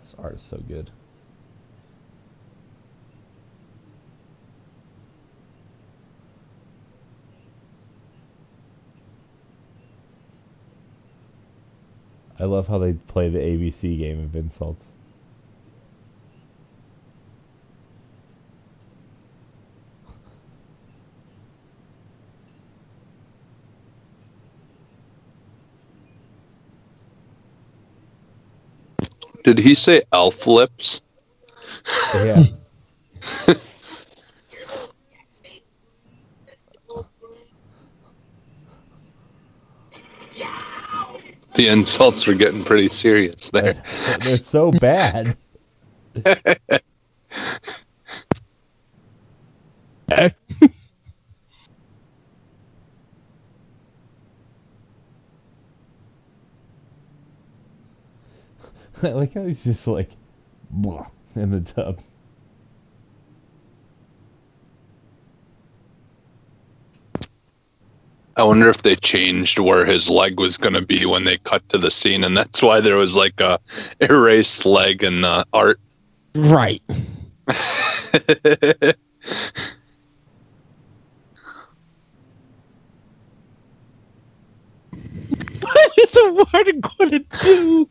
This art is so good. I love how they play the ABC game of insults. Did he say elf lips? Yeah. [laughs] The insults were getting pretty serious there. [laughs] They're so bad. [laughs] [laughs] I like how he's just like blah, in the tub. I wonder if they changed where his leg was going to be when they cut to the scene, and that's why there was like a [laughs] erased leg in the art. Right. what is the water going to do?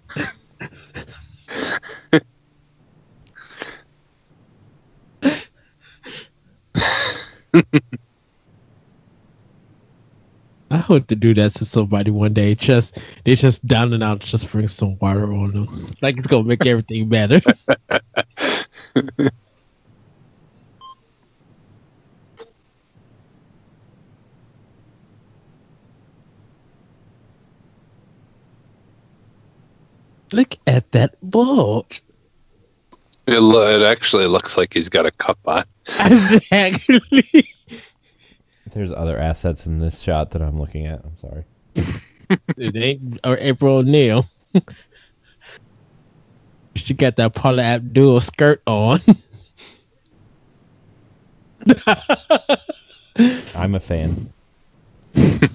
[laughs] I hope to do that to somebody one day. Just they just down and out, just bring some water on them. Like it's gonna make [laughs] everything better. [laughs] Look at that bulge. It, lo- it actually looks like he's got a cup on. [laughs] Exactly. There's other assets in this shot that I'm looking at. I'm sorry. [laughs] it ain't or April O'Neil. [laughs] she got that Paula Abdul skirt on. [laughs] I'm a fan. I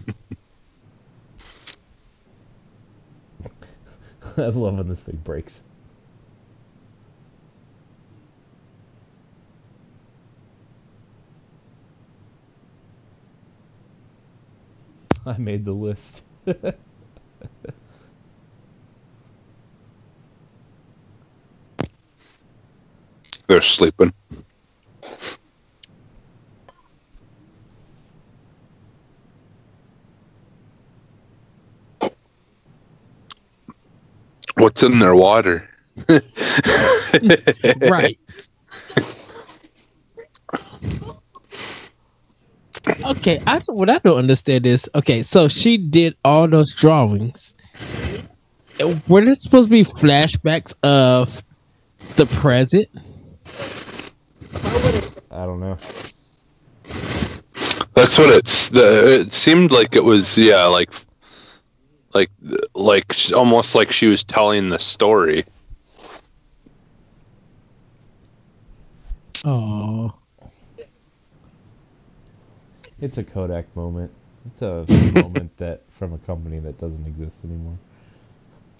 love when this thing breaks. [laughs] I made the list. [laughs] They're sleeping. What's in their water? [laughs] right. Okay, I what I don't understand is okay. So she did all those drawings. Were there supposed to be flashbacks of the present? I don't know. That's what it's. The, it seemed like it was. Yeah, like, like, like almost like she was telling the story. Oh, It's a Kodak moment. It's a [laughs] moment that from a company that doesn't exist anymore.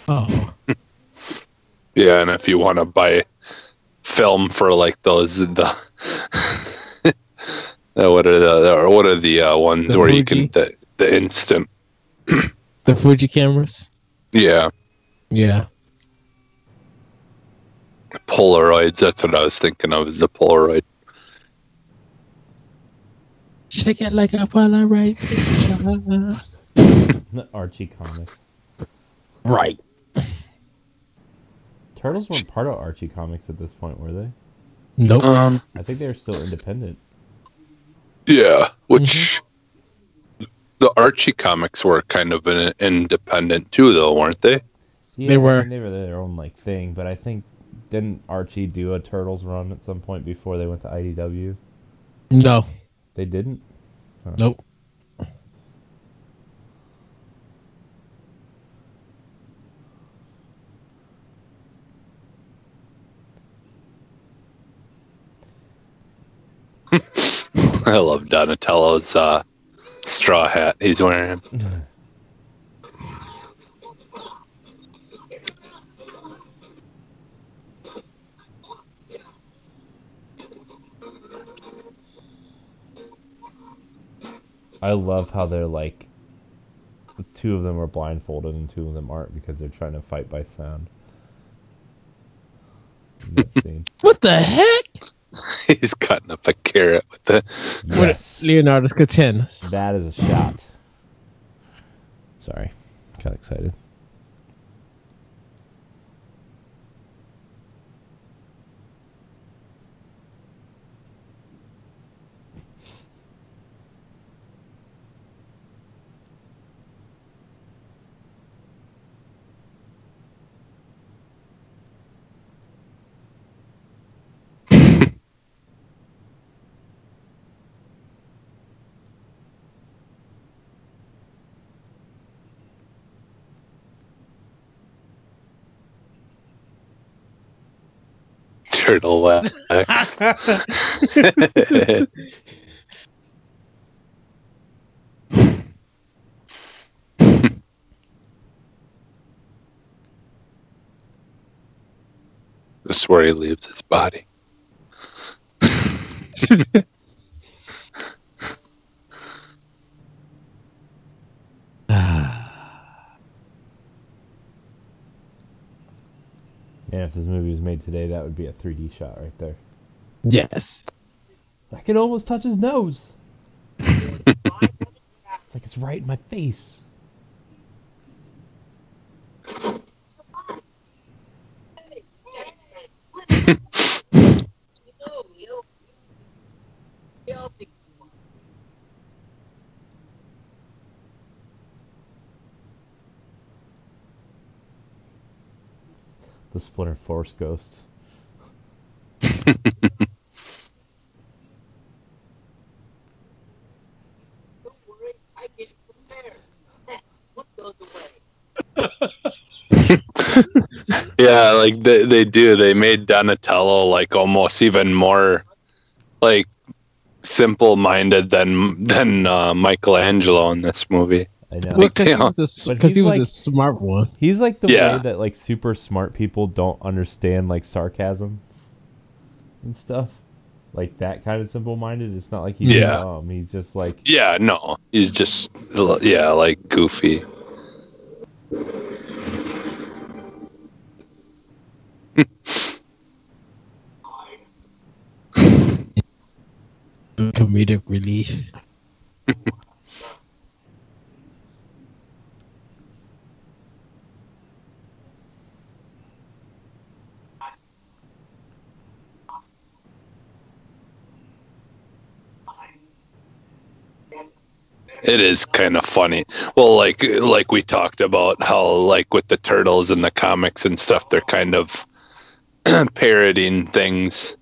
oh, Yeah, and if you want to buy film for like those the. [laughs] uh, what are the or what are the uh, ones The where you can the, the instant [clears throat] the Fuji cameras. yeah Yeah. Polaroids that's what I was thinking of is the Polaroid Shake it like a Polaroid [laughs] picture. Archie comics. Right. Turtles weren't part of Archie comics at this point, were they? Nope. um I think they were still independent. yeah which the Archie comics were kind of an independent too though weren't they Yeah, They I were. mean, they were their own like thing, but I think didn't Archie do a Turtles run at some point before they went to IDW? No. They didn't. Nope. [laughs] I love Donatello's uh, straw hat he's wearing [laughs] I love how they're like two of them are blindfolded and two of them aren't because they're trying to fight by sound. In that [laughs] scene. What the heck? [laughs] he's cutting up a carrot with the Yes, Leonardo's katana. that is a shot. Sorry, got excited. Turtle uh, wax [laughs] This is where he leaves his body. [laughs] And if this movie was made today, that would be a 3D shot right there. Yes. I can almost touch his nose. [laughs] it's like it's right in my face. The Splinter Force ghost. [laughs] Yeah, like they, they do. They made Donatello like almost even more like simple minded than than uh, Michelangelo in this movie. I know. Because he was, a, But 'cause he's he was like- a smart one. He's like the Yeah. way that like super smart people don't understand like sarcasm and stuff. Like that kind of simple minded. It's not like he's Yeah. dumb. He's just like Yeah, no, he's just yeah, like goofy. [laughs] Comedic relief. [laughs] It is kind of funny. Well, like like we talked about how like with the turtles and the comics and stuff, they're kind of [clears throat] parodying things.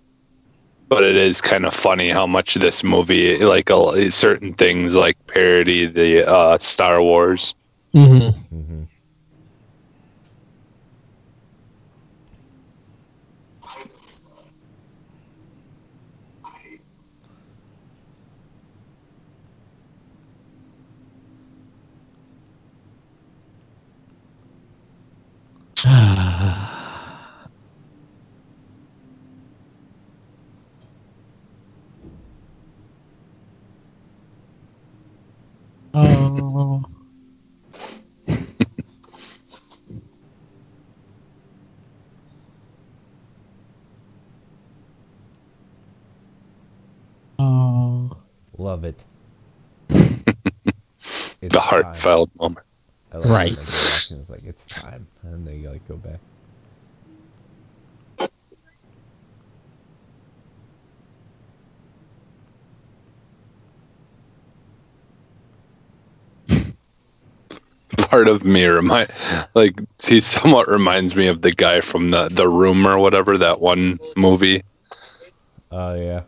But it is kind of funny how much this movie, like a, certain things, like parody the uh, Star Wars. hmm mhm. Oh. Oh. love it. [laughs] The time. heartfelt moment. I love Right. It. Like, they're watching, it's like it's time, and then they like go back. [laughs] Part of me remind, like he somewhat reminds me of the guy from the the Room or whatever that one movie. Oh yeah.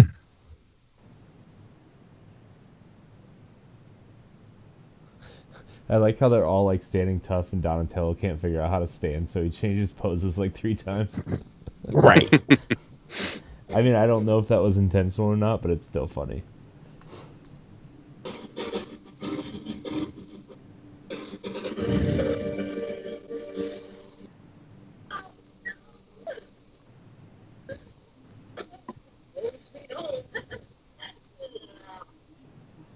[laughs] I like how they're all like standing tough, and Donatello can't figure out how to stand, so he changes poses like three times. Right. [laughs] I mean, I don't know if that was intentional or not, but it's still funny.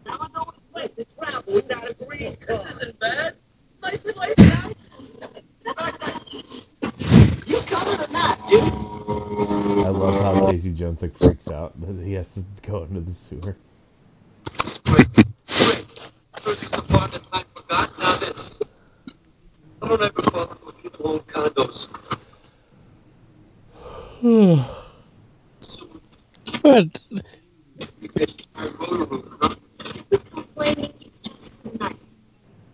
Now I know a place to travel without a green card. This isn't bad. Nice and laid out. You coming or not, dude? I love how Casey Jones like freaks out that he has to go into the sewer. First apartment I forgot, now this. I don't ever bother with people who own condos. but Complaining it's just tonight.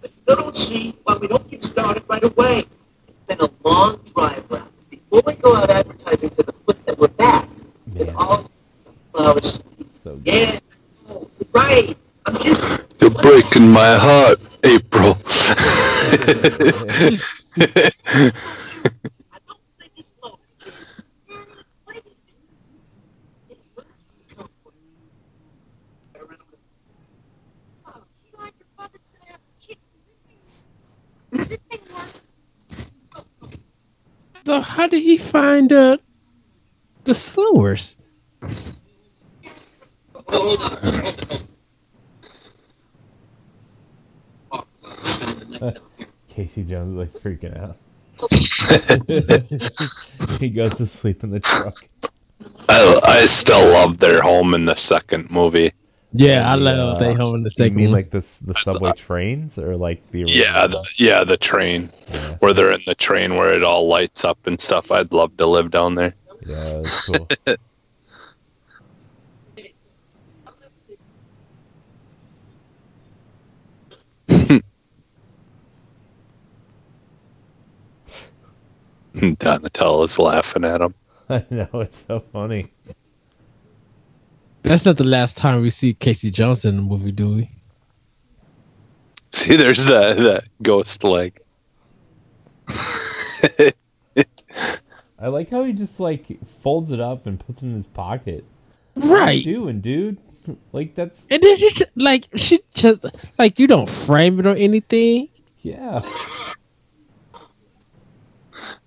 But you don't see why we don't get started right away. It's been a long drive round. Before we go out advertising to the foot that we're back, Man, all flowers. so good. Yeah, oh, right. I'm just. You're breaking my heart, April. I don't think it's low. Oh, you like your brother to have kids. Does this thing work? so how did he find uh, the sewers? Hold on, hold on, hold on. Casey Jones is like freaking out. [laughs] [laughs] he goes to sleep in the truck. I, I still love their home in the second movie. Yeah, I love uh, they home in the second. You second mean like the the subway trains or like the Yeah, the, yeah, the train Yeah. where they're in the train where it all lights up and stuff. I'd love to live down there. Yeah, that's cool. [laughs] Donatello's laughing at him. [laughs] I know it's so funny. That's not the last time we see Casey Jones in the movie, do we? See, there's that that ghost leg. [laughs] I like how he just like folds it up and puts it in his pocket. What Right. you doing, dude? Like that's And then she like she just like you don't frame it or anything. yeah.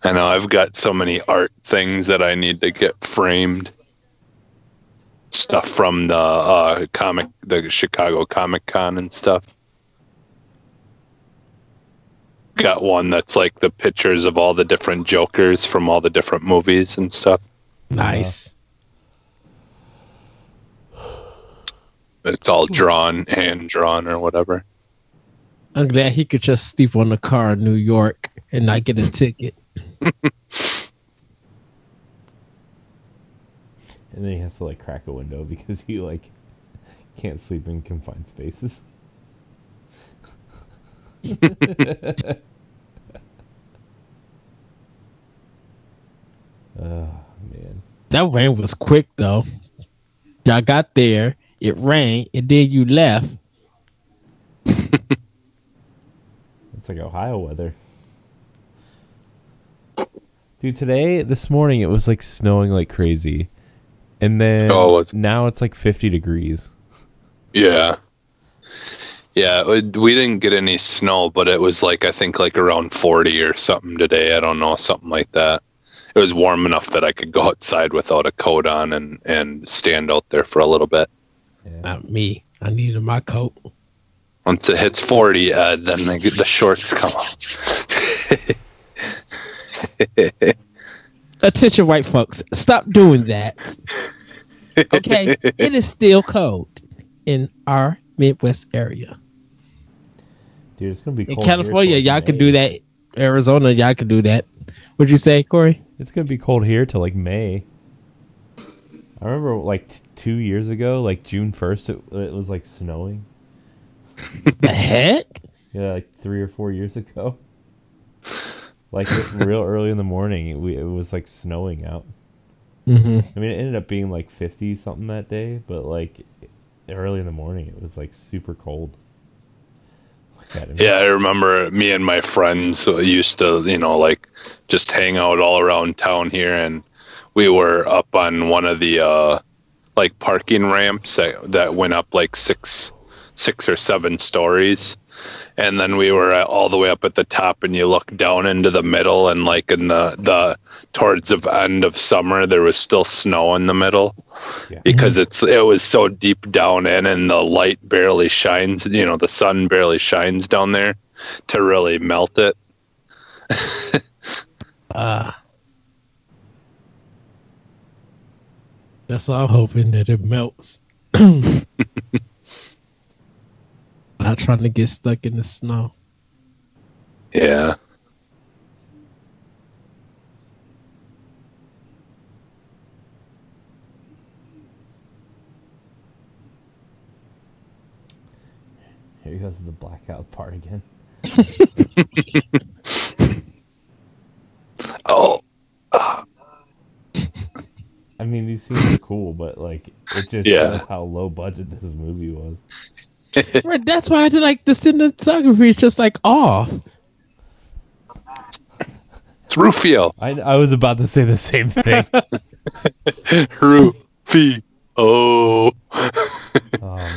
I know I've got so many art things that I need to get framed. Stuff from the uh, comic, the Chicago Comic Con and stuff. Got one that's like the pictures of all the different Jokers from all the different movies and stuff. Nice. It's all drawn, hand drawn, or whatever. I'm glad he could just sleep on the car in New York and not get a ticket. [laughs] And then he has to like crack a window because he like can't sleep in confined spaces. [laughs] oh man. That rain was quick though. Y'all got there, it rained, and then you left. [laughs] It's like Ohio weather. Dude, today, this morning, it was like snowing like crazy. And then Oh, it's- now it's like 50 degrees. Yeah. Yeah, it- we didn't get any snow, but it was like I think like around 40 or something today. I don't know, something like that. It was warm enough that I could go outside without a coat on and and stand out there for a little bit. Yeah. Not me. I needed my coat. Once it hits 40, uh, then the, the shorts come off. [laughs] Attention, white folks. Stop doing that. Okay? [laughs] it is still cold in our Midwest area. Dude, it's going to be In cold. here California, y'all can do that. Arizona, y'all can do that. What'd you say, Corey? It's going to be cold here till like May. I remember like t- two years ago, like June 1st, it, it was like snowing. the heck? Yeah, like three or four years ago. Like real early in the morning, it, we, it was like snowing out. Mm-hmm. I mean, it ended up being like 50 something that day, but like early in the morning, it was like super cold. Yeah, I remember me and my friends used to, you know, like just hang out all around town here, and we were up on one of the uh, like parking ramps that, that went up like six, six or seven stories, and then we were all the way up at the top, and you look down into the middle, and like in the the towards the end of summer, there was still snow in the middle Yeah. because it's it was so deep down in and the light barely shines you know the sun barely shines down there to really melt it Uh, [laughs] that's all I'm hoping that it melts. [clears throat] Not trying to get stuck in the snow. yeah Here goes the blackout part again. [laughs] oh I mean, these scenes are cool, but like it just Yeah. shows how low budget this movie was. Right, that's why I did like the cinematography is just like off. it's rufio I, I was about to say the same thing. [laughs] rufio oh [laughs] oh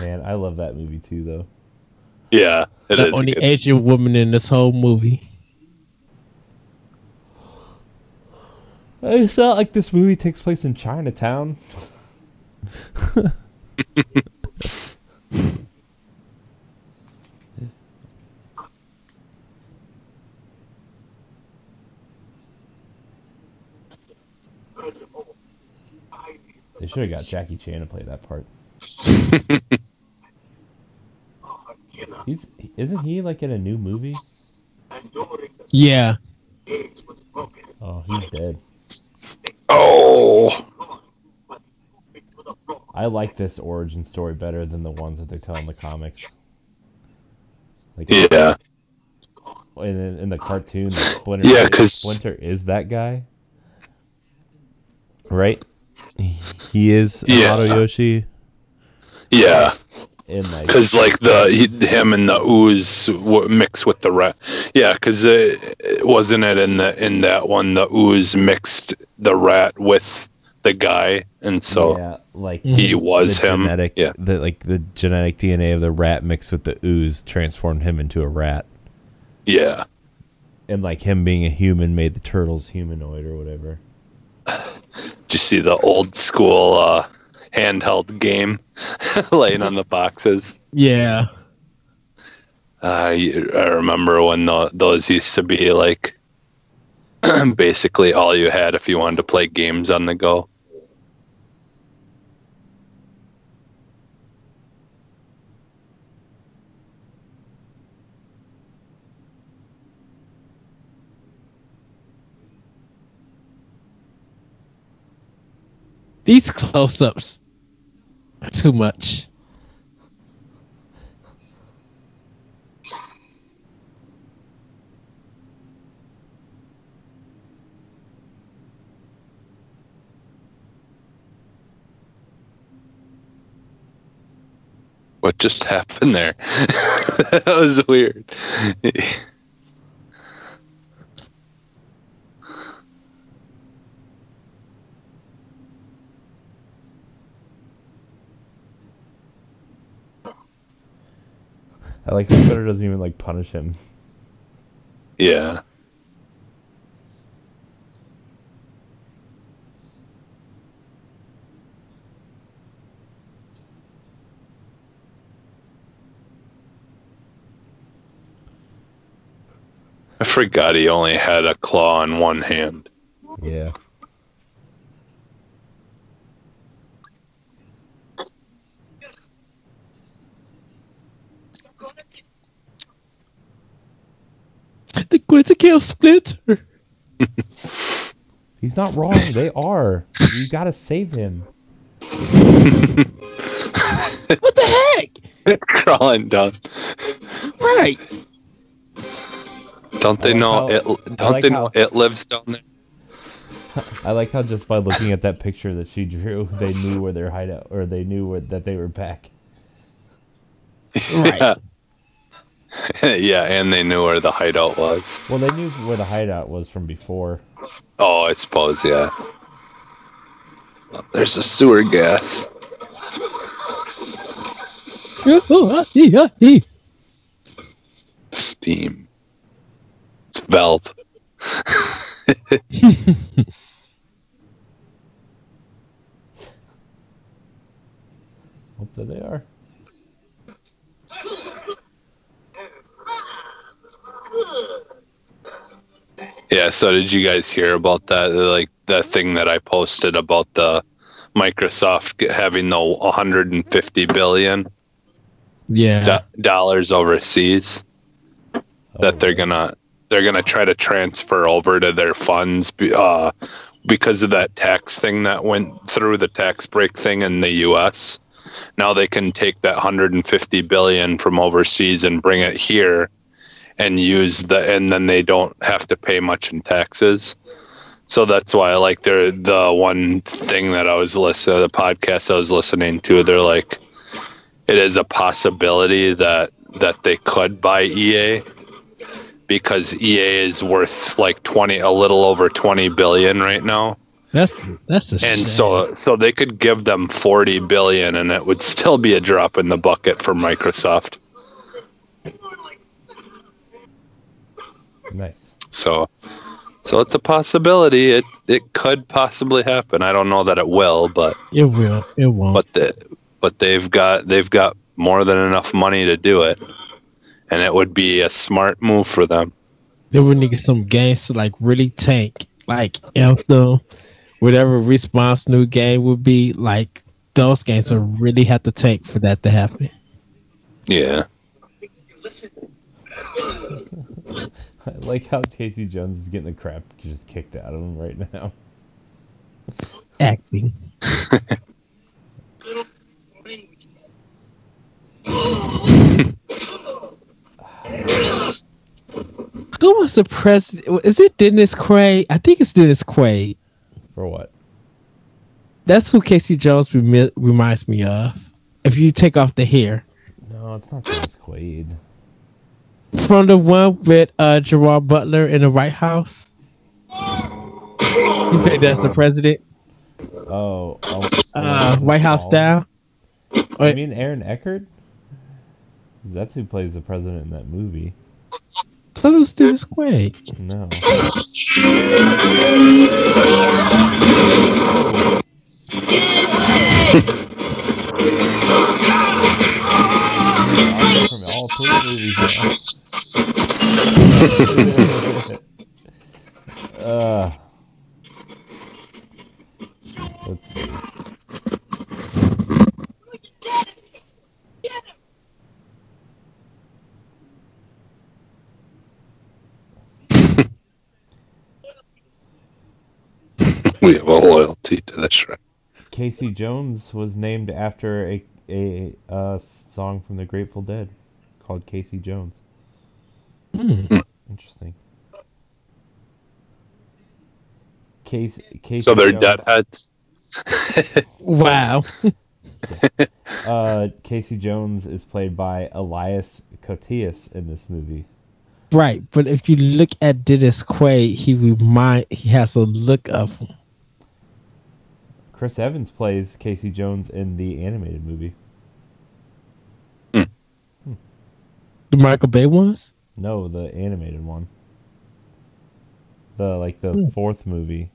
man, I love that movie too, though. yeah it the is only good. Asian woman in this whole movie. I felt like this movie takes place in Chinatown. [laughs] should have got Jackie Chan to play that part. [laughs] He's isn't he like in a new movie? Yeah. Oh, he's dead. Oh, I like this origin story better than the ones that they tell in the comics. Like yeah. in, in the cartoon, like [laughs] Splinter. Yeah, 'cause- Splinter is that guy, right? He is Yeah. Hamato Yoshi, Yeah, and like because like the he, him and the ooze w- mix with the rat. Yeah, because uh, wasn't it in the in that one the ooze mixed the rat with the guy, and so yeah, like he was the him. Genetic, Yeah, the like the genetic DNA of the rat mixed with the ooze transformed him into a rat, yeah. and like him being a human made the turtles humanoid or whatever. You see the old school uh, handheld game [laughs] laying on the boxes? Yeah. I I remember when the, those used to be like [clears throat] basically all you had if you wanted to play games on the go. These close ups are too much. What just happened there? [laughs] that was weird. [laughs] I like that Twitter doesn't even like punish him. yeah. I forgot he only had a claw in one hand. Yeah. They're going to kill Splinter. [laughs] He's not wrong. They are. You gotta save him. What the heck? [laughs] Crawling down. Right. Don't they like know how- it? Don't like they know how- it lives down there? [laughs] I like how just by looking at that picture that she drew, they knew where their hideout, or they knew where, that they were back. Right. Yeah. [laughs] yeah, and they knew where the hideout was. Well, they knew where the hideout was from before. Oh, I suppose, yeah. There's a sewer gas. Steam. It's Valve. [laughs] Hope that they are. Yeah, so did you guys hear about that? Like the thing that I posted about the Microsoft having the 150 billion yeah. do- dollars overseas that they're gonna they're gonna try to transfer over to their funds uh, because of that tax thing that went through the tax break thing in the U.S. Now they can take that 150 billion from overseas and bring it here and use the and then they don't have to pay much in taxes. So that's why I like they're the one thing that I was listening the podcast I was listening to. They're like, it is a possibility that that they could buy EA because EA is worth like twenty, a little over twenty billion right now, That's that's a and shame. so so they could give them forty billion, and it would still be a drop in the bucket for Microsoft. Nice. So, so it's a possibility. It it could possibly happen. I don't know that it will, but it will. It won't. but the but they've got they've got more than enough money to do it, and it would be a smart move for them. they would need some games to like really tank, like Anthem, whatever response new game would be, like those games would really have to take for that to happen. Yeah. [laughs] [laughs] I like how Casey Jones is getting the crap just kicked out of him right now. Acting. [laughs] Who was the president? Is it Dennis Quaid? I think it's Dennis Quaid. For what? That's who Casey Jones remi- reminds me of. If you take off the hair No, it's not Dennis Quaid. From the one with uh, Gerard Butler in the White House. You think that's the president? Oh, oh Uh, White House down. I mean Aaron Eckhart? That's who plays the president in that movie. I thought it was Dennis Quaid. No. From all three movies now. Uh, let's see. We have a loyalty to the Shrek. Casey Jones was named after a a uh, song from the Grateful Dead called Casey Jones. Interesting. Casey, Casey So they're Jones, deadheads. [laughs] Wow. [laughs] Uh, Casey Jones is played by Elias Koteas in this movie. Right, but if you look at Dennis Quaid, he remind he has a look of him. Chris Evans plays Casey Jones in the animated movie. the Michael Bay ones. No, the animated one. The like the Hmm. fourth movie.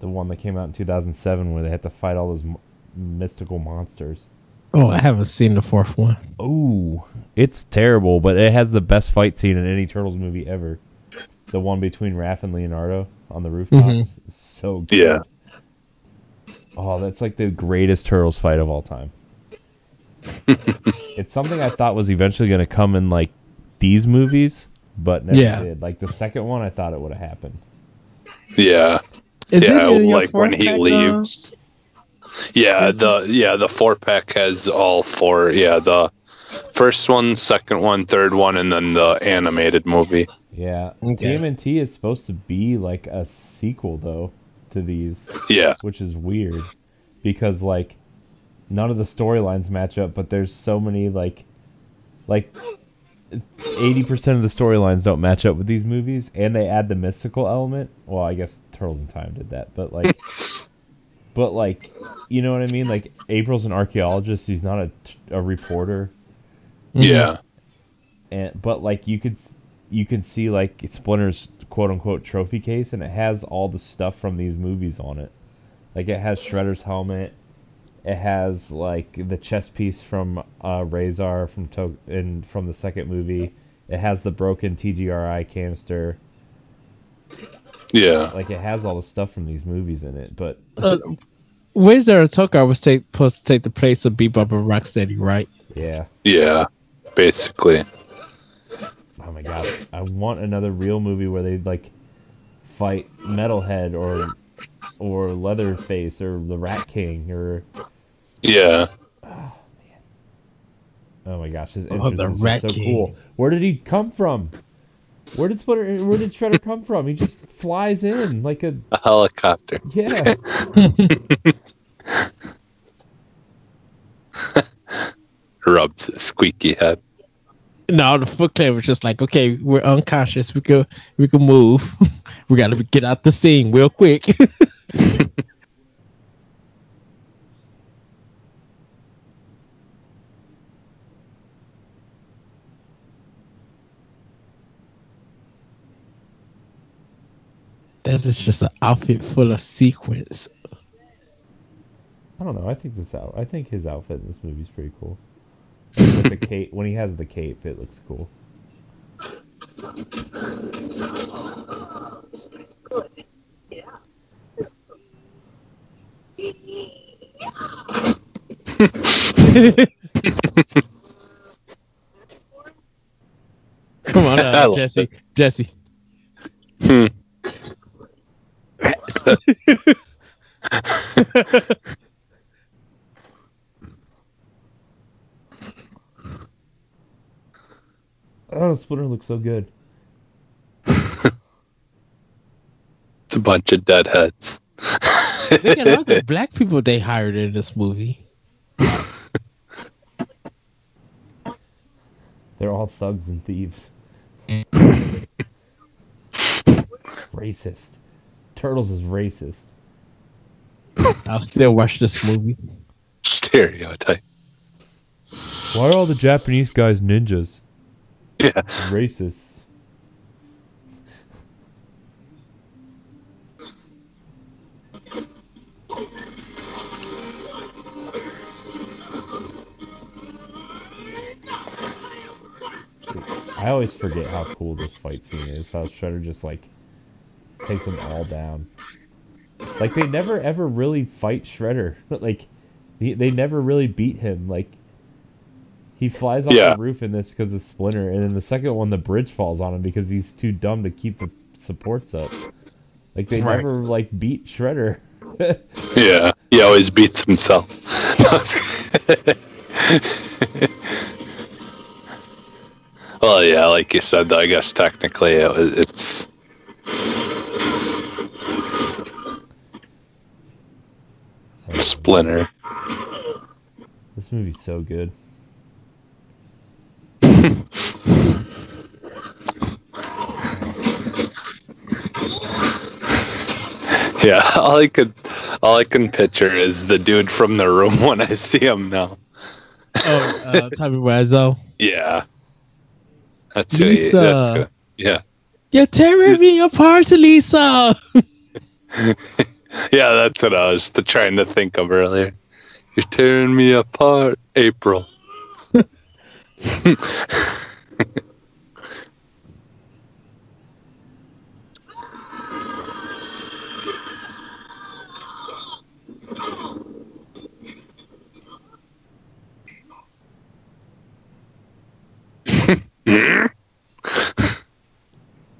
The one that came out in 2007 where they had to fight all those m- mystical monsters. Oh, I haven't seen the fourth one. Ooh, it's terrible, but it has the best fight scene in any Turtles movie ever. The one between Raph and Leonardo on the rooftops. Mhm. so good. Yeah. Oh, that's like the greatest Turtles fight of all time. It's something I thought was eventually going to come in like these movies, but never Yeah. did. Like the second one, I thought it would have happened. Yeah. Is yeah, it like when he four-pack, leaves. Yeah, Is the yeah the four pack has all four. Yeah, the first one, second one, third one, and then the animated movie. Yeah, Okay. TMNT is supposed to be like a sequel though to these, Yeah, which is weird because like none of the storylines match up, but there's so many like like eighty percent of the storylines don't match up with these movies, and they add the mystical element. Well, I guess Turtles in Time did that, but like, [laughs] but like, you know what I mean? Like April's an archaeologist; she's not a a reporter yeah, and but like you could you could see like Splinter's quote unquote trophy case, and it has all the stuff from these movies on it. Like it has Shredder's helmet. It has like the chess piece from uh, Rahzar from to- in from the second movie. It has the broken TGRI canister. yeah. Like it has all the stuff from these movies in it. But Uh, Rahzar Tokka was take, supposed to take the place of Bebop and Rocksteady, right? yeah, Yeah, basically. oh my god, I want another real movie where they like fight Metalhead or or Leatherface or the Rat King or Yeah, oh, oh my gosh, his Oh, entrance the is just so King. cool. Where did he come from? Where did Splitter? Where did Shredder come from? He just flies in like a a helicopter. yeah. [laughs] Rubs his squeaky head. No, the Foot Clan was just like, okay, we're unconscious. We could we could move. [laughs] we got to get out the scene real quick. [laughs] That is just an outfit full of sequins. I don't know. I think this out. I think his outfit in this movie is pretty cool. The [laughs] cape, when he has the cape, it looks cool. Come on, uh, [laughs] Jesse. Jesse. Hmm. [laughs] Oh, Splinter looks so good. [laughs] It's a bunch of deadheads. Look at all the black people they hired in this movie. [laughs] They're all thugs and thieves. racist. Turtles is racist. [laughs] I'll still watch this movie. Stereotype. Why are all the Japanese guys ninjas? Yeah. Racists. I always forget how cool this fight scene is. How Shredder just like takes them all down. Like they never ever really fight Shredder. [laughs] Like he, they never really beat him. Like he flies off Yeah. the roof in this because of Splinter, and then the second one, the bridge falls on him because he's too dumb to keep the supports up. Like they Right. never like beat Shredder. [laughs] Yeah. He always beats himself. [laughs] well, yeah, like you said, I guess technically it, was- it's. Splinter. This movie's so good. [laughs] Yeah, all I could, all I can picture is the dude from the room [laughs] when I see him now. Oh, uh, [laughs] Tommy Wiseau. Yeah, that's who. He, that's who, yeah, You're tearing me apart, Lisa. [laughs] yeah, that's what I was trying to think of earlier. You're tearing me apart, April. [laughs]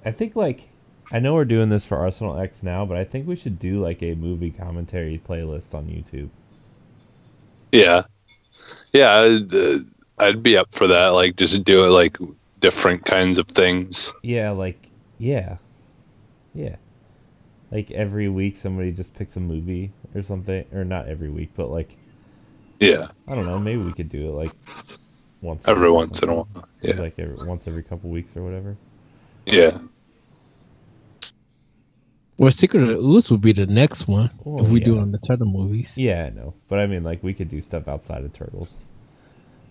I think like I know we're doing this for Arsenal X now, but I think we should do like a movie commentary playlist on YouTube. Yeah, yeah, I'd, uh, I'd be up for that. Like, just do it like different kinds of things. Yeah, like yeah. Yeah. Like every week somebody just picks a movie or something or not every week, but like Yeah, I don't know, maybe we could do it like once every once in a while. Yeah, Like every, once every couple weeks or whatever. yeah, Well, Secret of the Ooze would be the next one Oh, if we do on the Turtle movies. Yeah, I know. But I mean like we could do stuff outside of Turtles.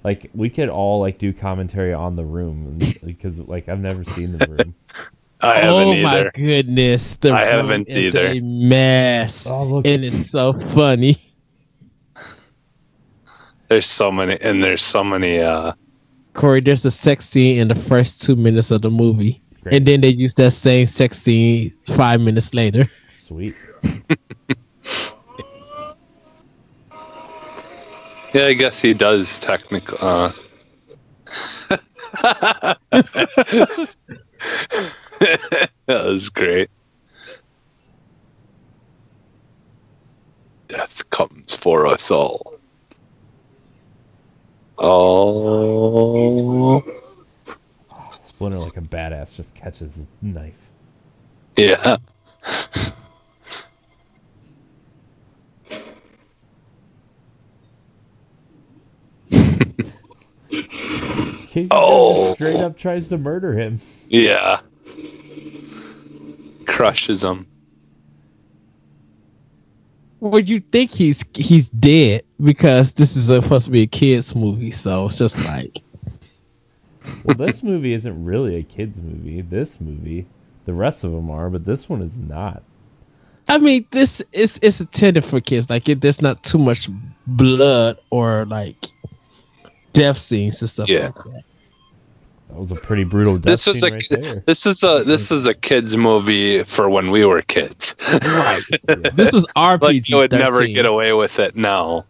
Like we could all like do commentary on the room because like I've never seen the room. [laughs] I haven't oh either. my goodness, the I room haven't is either. a mess, Oh, look. and it's so funny. There's so many, and there's so many. uh Corey, there's a sex scene in the first two minutes of the movie, Great. and then they use that same sex scene five minutes later. Sweet. [laughs] Yeah, I guess he does technically. Uh... [laughs] that was great. Death comes for us all. Oh, Splinter like a badass just catches the knife. yeah. [laughs] Casey Oh. straight up tries to murder him. Yeah. Crushes him. Well, you think he's he's dead because this is supposed to be a kids movie, so it's just like Well, this movie isn't really a kids movie. This movie, the rest of them are, but this one is not. I mean, this is it's intended for kids. Like, it, there's not too much blood or like death scenes and stuff Yeah. like that. That was a pretty brutal death This was a right this is a this is a kids movie for when we were kids. Right. [laughs] This was RPG. like you would never get away with it now.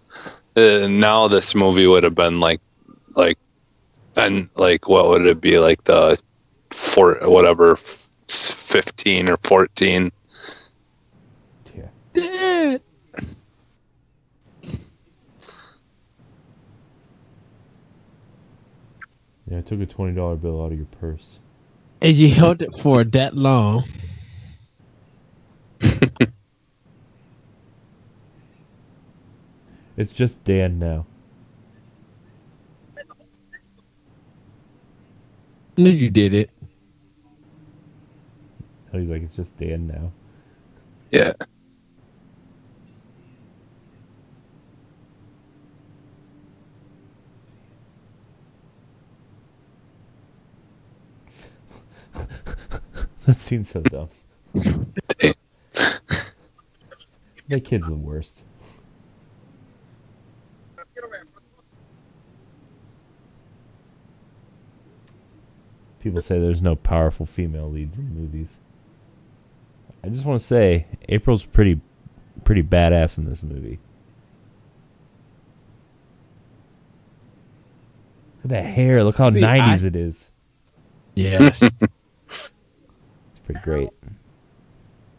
uh, now this movie would have been like, like, and like what would it be like the, four whatever, fifteen or fourteen. Yeah. Yeah, I took a twenty dollar bill out of your purse. And you held it for that long. [laughs] It's just Dan now. No, you did it. Oh, he's like, it's just Dan now. Yeah. [laughs] That seems so dumb. [laughs] that kid's the worst. People say there's no powerful female leads in movies. I just want to say April's pretty pretty badass in this movie. Look at that hair. Look how See, 90s I- it is. Yes. [laughs] It's pretty great.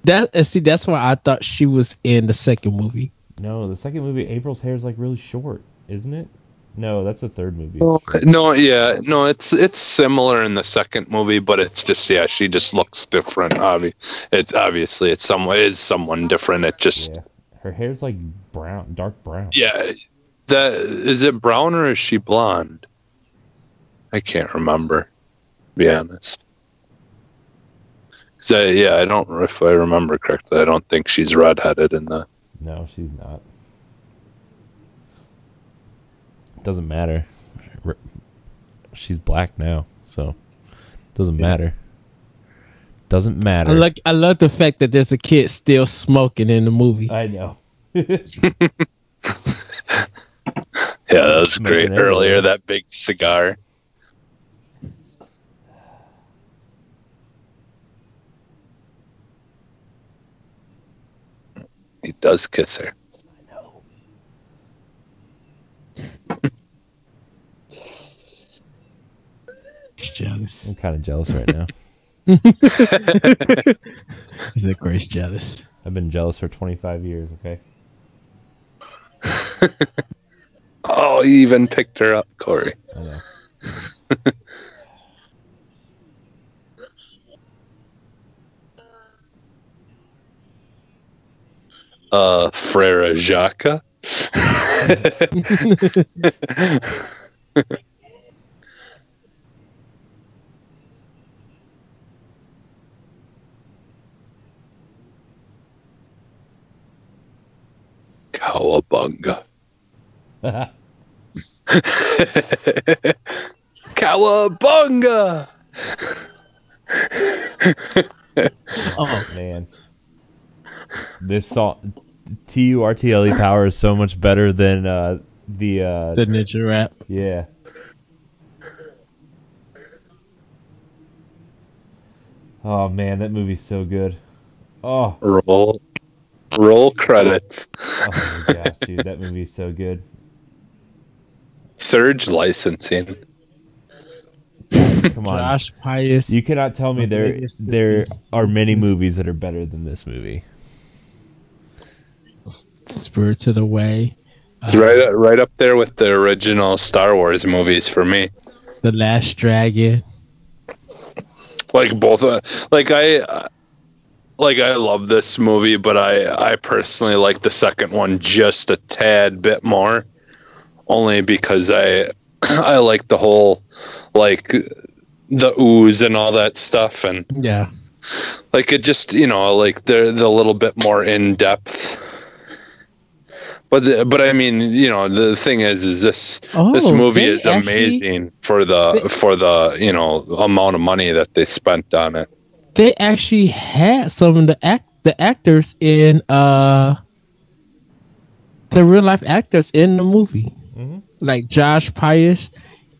that see, that's why I thought she was in the second movie. No, the second movie, April's hair is like really short, isn't it? No, that's the third movie. No, yeah, no, it's it's similar in the second movie, but it's just yeah, she just looks different. Obvi- it's obviously it's some it is someone different. It just Yeah, her hair's like brown, dark brown. yeah, that is it brown or is she blonde? I can't remember. To be honest. I, yeah, I don't if I remember correctly. I don't think she's redheaded in the. No, she's not. Doesn't matter. She's black now, so doesn't matter. Doesn't matter. I matter. like I love the fact that there's a kid still smoking in the movie. I know. [laughs] Yeah, that was great everywhere. earlier. That big cigar. He does kiss her. Jealous. I'm kind of jealous right now. [laughs] [laughs] He's like Grace jealous. I've been jealous for 25 years. Okay. [laughs] Oh, he even picked her up, Corey. I know. Uh, Frere Jacques. Cowabunga. [laughs] Cowabunga! Oh, Man, this song, T U R T L E Power is so much better than uh, the uh, the ninja rap. yeah. Oh man, that movie's so good. Oh, Roll, roll credits. oh my gosh, dude, that movie's so good. Surge licensing. Come on, Josh Pais. you cannot tell me there there are many movies that are better than this movie. Spirited Away. It's right, right up there with the original Star Wars movies for me. The Last Dragon. like both uh, like i uh, like i love this movie but i i personally like the second one just a tad bit more only because i [clears throat] i like the whole like the ooze and all that stuff and Yeah. like it just you know like they're the little bit more in depth but the, but I mean you know the thing is is this this Oh, movie they is actually- amazing for the for the you know amount of money that they spent on it. They actually had some of the act the actors in uh the real life actors in the movie. Mhm. Like Josh Pais.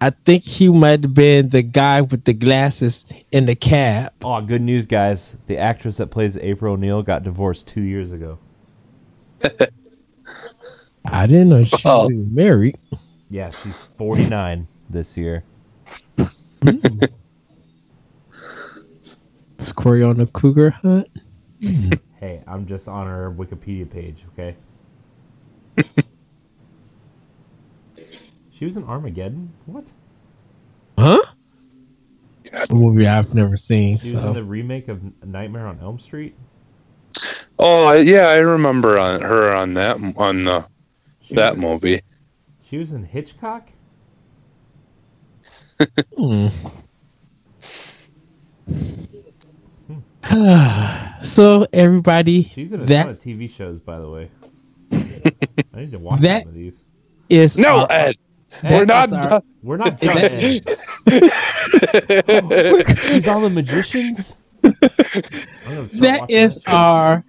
I think he might have been the guy with the glasses in the cab. Oh, good news, guys! The actress that plays April O'Neil got divorced two years ago. [laughs] I didn't know she Oh. was married. Yeah, she's 49 this year. Is Corey on the cougar hunt? [laughs] Hey, I'm just on her Wikipedia page, okay? [laughs] she was in Armageddon? What? Huh? A movie I've never seen. She was in the remake of Nightmare on Elm Street? Oh yeah, I remember on her on that on the She that was, movie. She was in Hitchcock? Hmm. [laughs] [sighs] so everybody, She's in a that ton of TV shows, by the way. [laughs] I need to watch That- some of these. is No, our- Ed, Ed, we're not our- done. We're not Is done. that- Ed. She's [laughs] on the Magicians? [laughs] I'm that watching is that show. our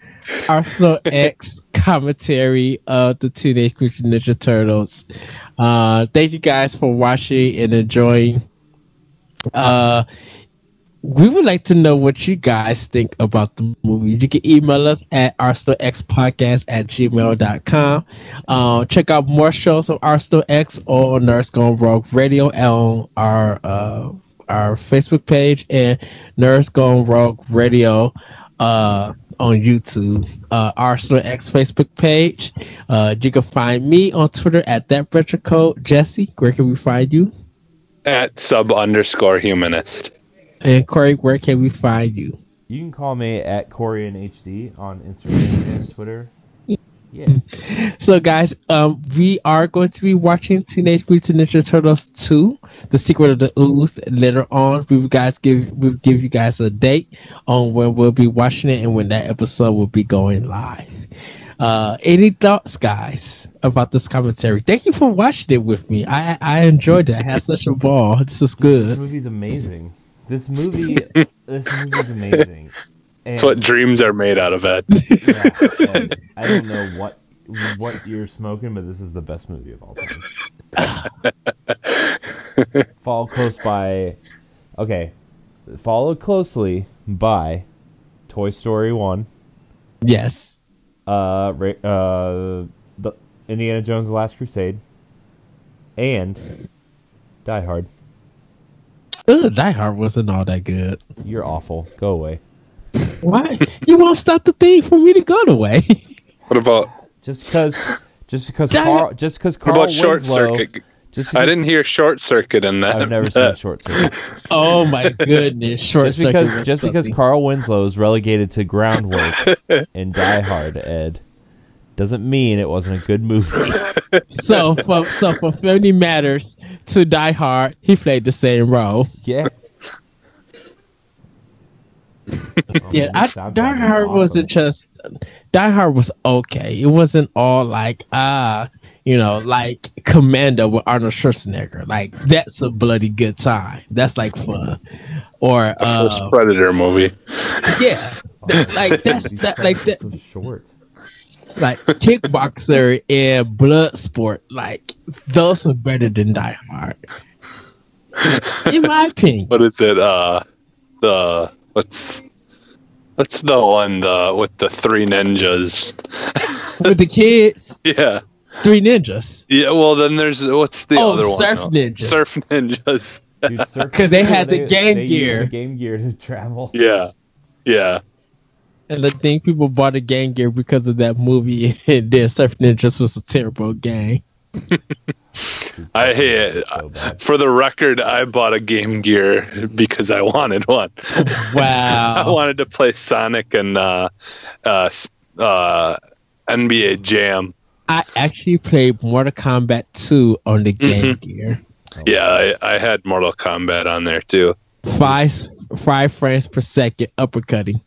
Arsenal X commentary of the Teenage Mutant Ninja Turtles. Uh, thank you guys for watching and enjoying. Uh, we would like to know what you guys think about the movie. You can email us at arsenalxpodcast at gmail.com. Uh, check out more shows of Arsenal X on Nerds Go Rogue Radio on our uh, our Facebook page and Nerds Go Rogue Radio uh, on YouTube. Uh, Arsenal X Facebook page. Uh, you can find me on Twitter at that retro code. Jesse, where can we find you? At sub underscore humanist. And Corey, where can we find you? You can call me at Corey in HD on Instagram and Twitter. Yeah. [laughs] So, guys, um, we are going to be watching Teenage Mutant Ninja Turtles 2, The Secret of the Ooze. Later on, we will guys give we'll give you guys a date on when we'll be watching it and when that episode will be going live. Uh, any thoughts, guys, about this commentary? Thank you for watching it with me. I I enjoyed it. I had such a ball. This is good. This movie's amazing. This movie, [laughs] this movie's amazing. And, That's what dreams are made out of, Ed. yeah, [laughs] I don't know what what you're smoking, but this is the best movie of all time. [laughs] Follow close by, okay, followed closely by Toy Story One, Yes. uh, uh, the Indiana Jones: The Last Crusade, and Die Hard. Ugh, Die Hard wasn't all that good. You're awful. Go away. Why? you won't stop the thing for me to go away. What about Just because, just because Die- Carl, just because what Carl about short Winslow, circuit? Just I didn't hear short circuit in that. I've never [laughs] seen Short Circuit. oh my goodness! [laughs] Short Just circuit because, was just because. Carl Winslow is relegated to groundwork in Die Hard, Ed, doesn't mean it wasn't a good movie. [laughs] so for so for Family Matters to Die Hard, he played the same role. Yeah. [laughs] Yeah, I, Die Hard awesome. wasn't just Die Hard was okay. It wasn't all like ah, you know, like Commando with Arnold Schwarzenegger. Like that's a bloody good time. That's like fun. Or The first uh, Predator movie. yeah, like that's These that like [laughs] are that So short. Like Kickboxer and Bloodsport. Like those were better than Die Hard. In my [laughs] opinion. What is it? Uh, the what's what's the one the with the three ninjas? [laughs] With the kids, Yeah, Three Ninjas. yeah. Well, then there's what's the Oh, other one? Surf though? Ninjas. Surf ninjas. [laughs] 'Cause they had the Game they Gear. The game Gear to travel. Yeah, yeah. And I think people bought a Game Gear because of that movie. [laughs] And then Surf Ninjas was a terrible game. [laughs] I Surf hate Ninjas it. is so. For the record, I bought a Game Gear because I wanted one. [laughs] Wow! I wanted to play Sonic and uh, uh, uh, NBA Jam. I actually played Mortal Kombat 2 on the Game Gear. Yeah, I, I had Mortal Kombat on there too. Five five frames per second uppercutting.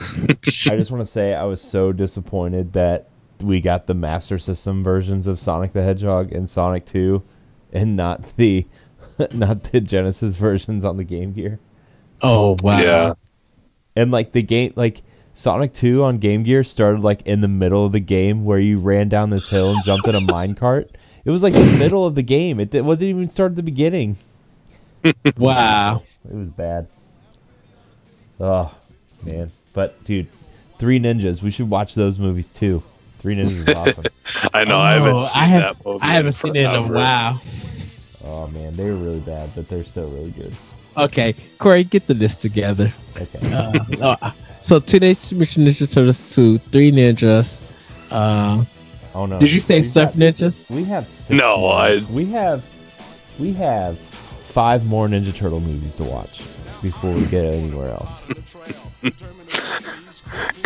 I just want to say I was so disappointed that we got the Master System versions of Sonic the Hedgehog and Sonic 2 and not the [laughs] not the Genesis versions on the Game Gear. Oh wow. Yeah. And like the game like Sonic 2 on Game Gear started like in the middle of the game where you ran down this hill and jumped in a minecart. It was like the middle of the game. It, did, well, it didn't even start at the beginning. [laughs] Wow. It was bad. Oh man, but dude, Three Ninjas. We should watch those movies too. Three Ninjas is [laughs] awesome. I know I Oh, haven't seen I have- that movie. I haven't seen it in a while. Oh man, they were really bad, but they're still really good. Okay, Corey, get the list together. Okay. Uh, oh, so Teenage Mutant Ninja Turtles 2, Three Ninjas. Uh, Oh no. did you say We've Surf Ninjas? We have six No, more. I- we have we have five more Ninja Turtle movies to watch before we get anywhere else. [laughs]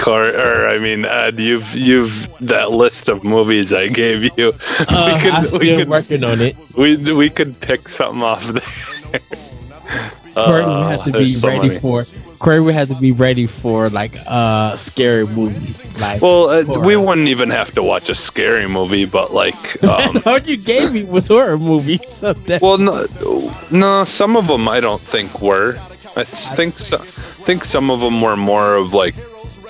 Car, or I mean, Ed, you've you've that list of movies I gave you. [laughs] Uh, we I'm could still we could working on it. we we could pick something off there. [laughs] Corey would have to be so ready many. for. Corey would have to be ready for like a uh, scary movie. Like, Well, uh, we wouldn't even have to watch a scary movie, but like, [laughs] um, what you gave me was horror movie. So well, no, no, some of them I don't think were. I think so, think some of them were more of like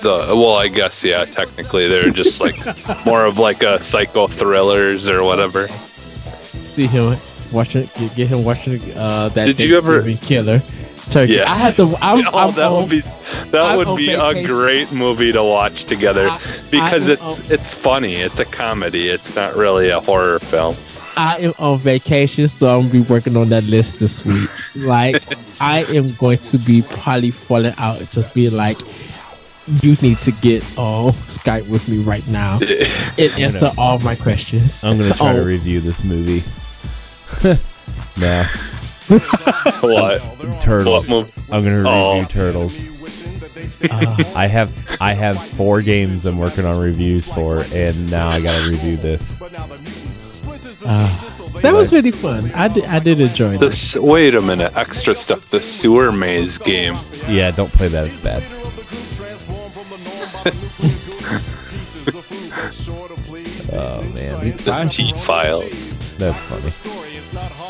the. Well, I guess yeah, technically they're just like [laughs] more of like a psycho thrillers or whatever. see him watching, get, get him watching uh, that. Did you ever- Thanksgiving Killer? Turkey. Yeah. I had to. I'm, [laughs] oh, I'm that on- would be that I'm would on be a great movie to watch together I- because I it's it's funny. It's a comedy. It's not really a horror film. I am on vacation, so I'm gonna be working on that list this week. Like, [laughs] I am going to be probably falling out to be like, you need to get on Skype with me right now [laughs] and answer all my questions. I'm gonna try to Oh, review this movie. [laughs] nah, [laughs] what? Turtles. What? I'm gonna review Oh. Turtles. uh, I have I have four games I'm working on reviews for, and now I gotta review this. uh, that was really fun. I did, I did enjoy this. This wait a minute. Extra stuff. The sewer maze game. Yeah, don't play that. It's bad. Oh man, The T files. that's funny.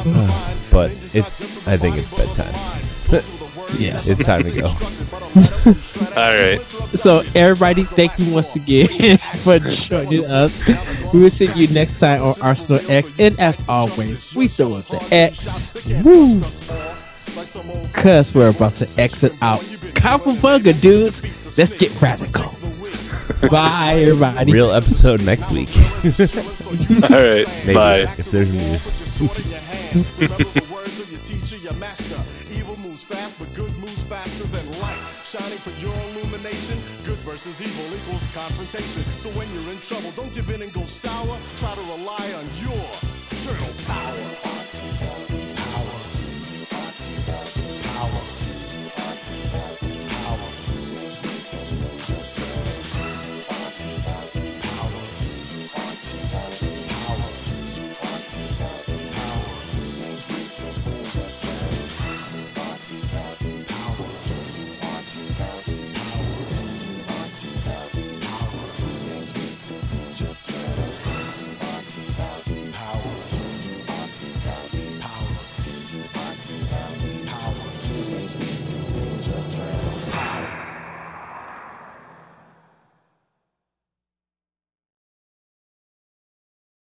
[sighs] but it's I think it's bedtime. [laughs] Yes. It's time to go. [laughs] All right. So everybody, thank you once again [laughs] for joining us. We will see you next time on Arsenal X, and as always, we throw up the X. Woo! Cause we're about to exit out. Cowabunga, dudes. Let's get radical. Bye, everybody. Real episode next week. [laughs] All right. Maybe Bye. if there's news. words of your teacher, your master. Evil moves fast, but good moves faster than light. Shining for your illumination. Good versus evil equals confrontation. So when you're in trouble, don't give in and go sour. Try to rely on your turtle power.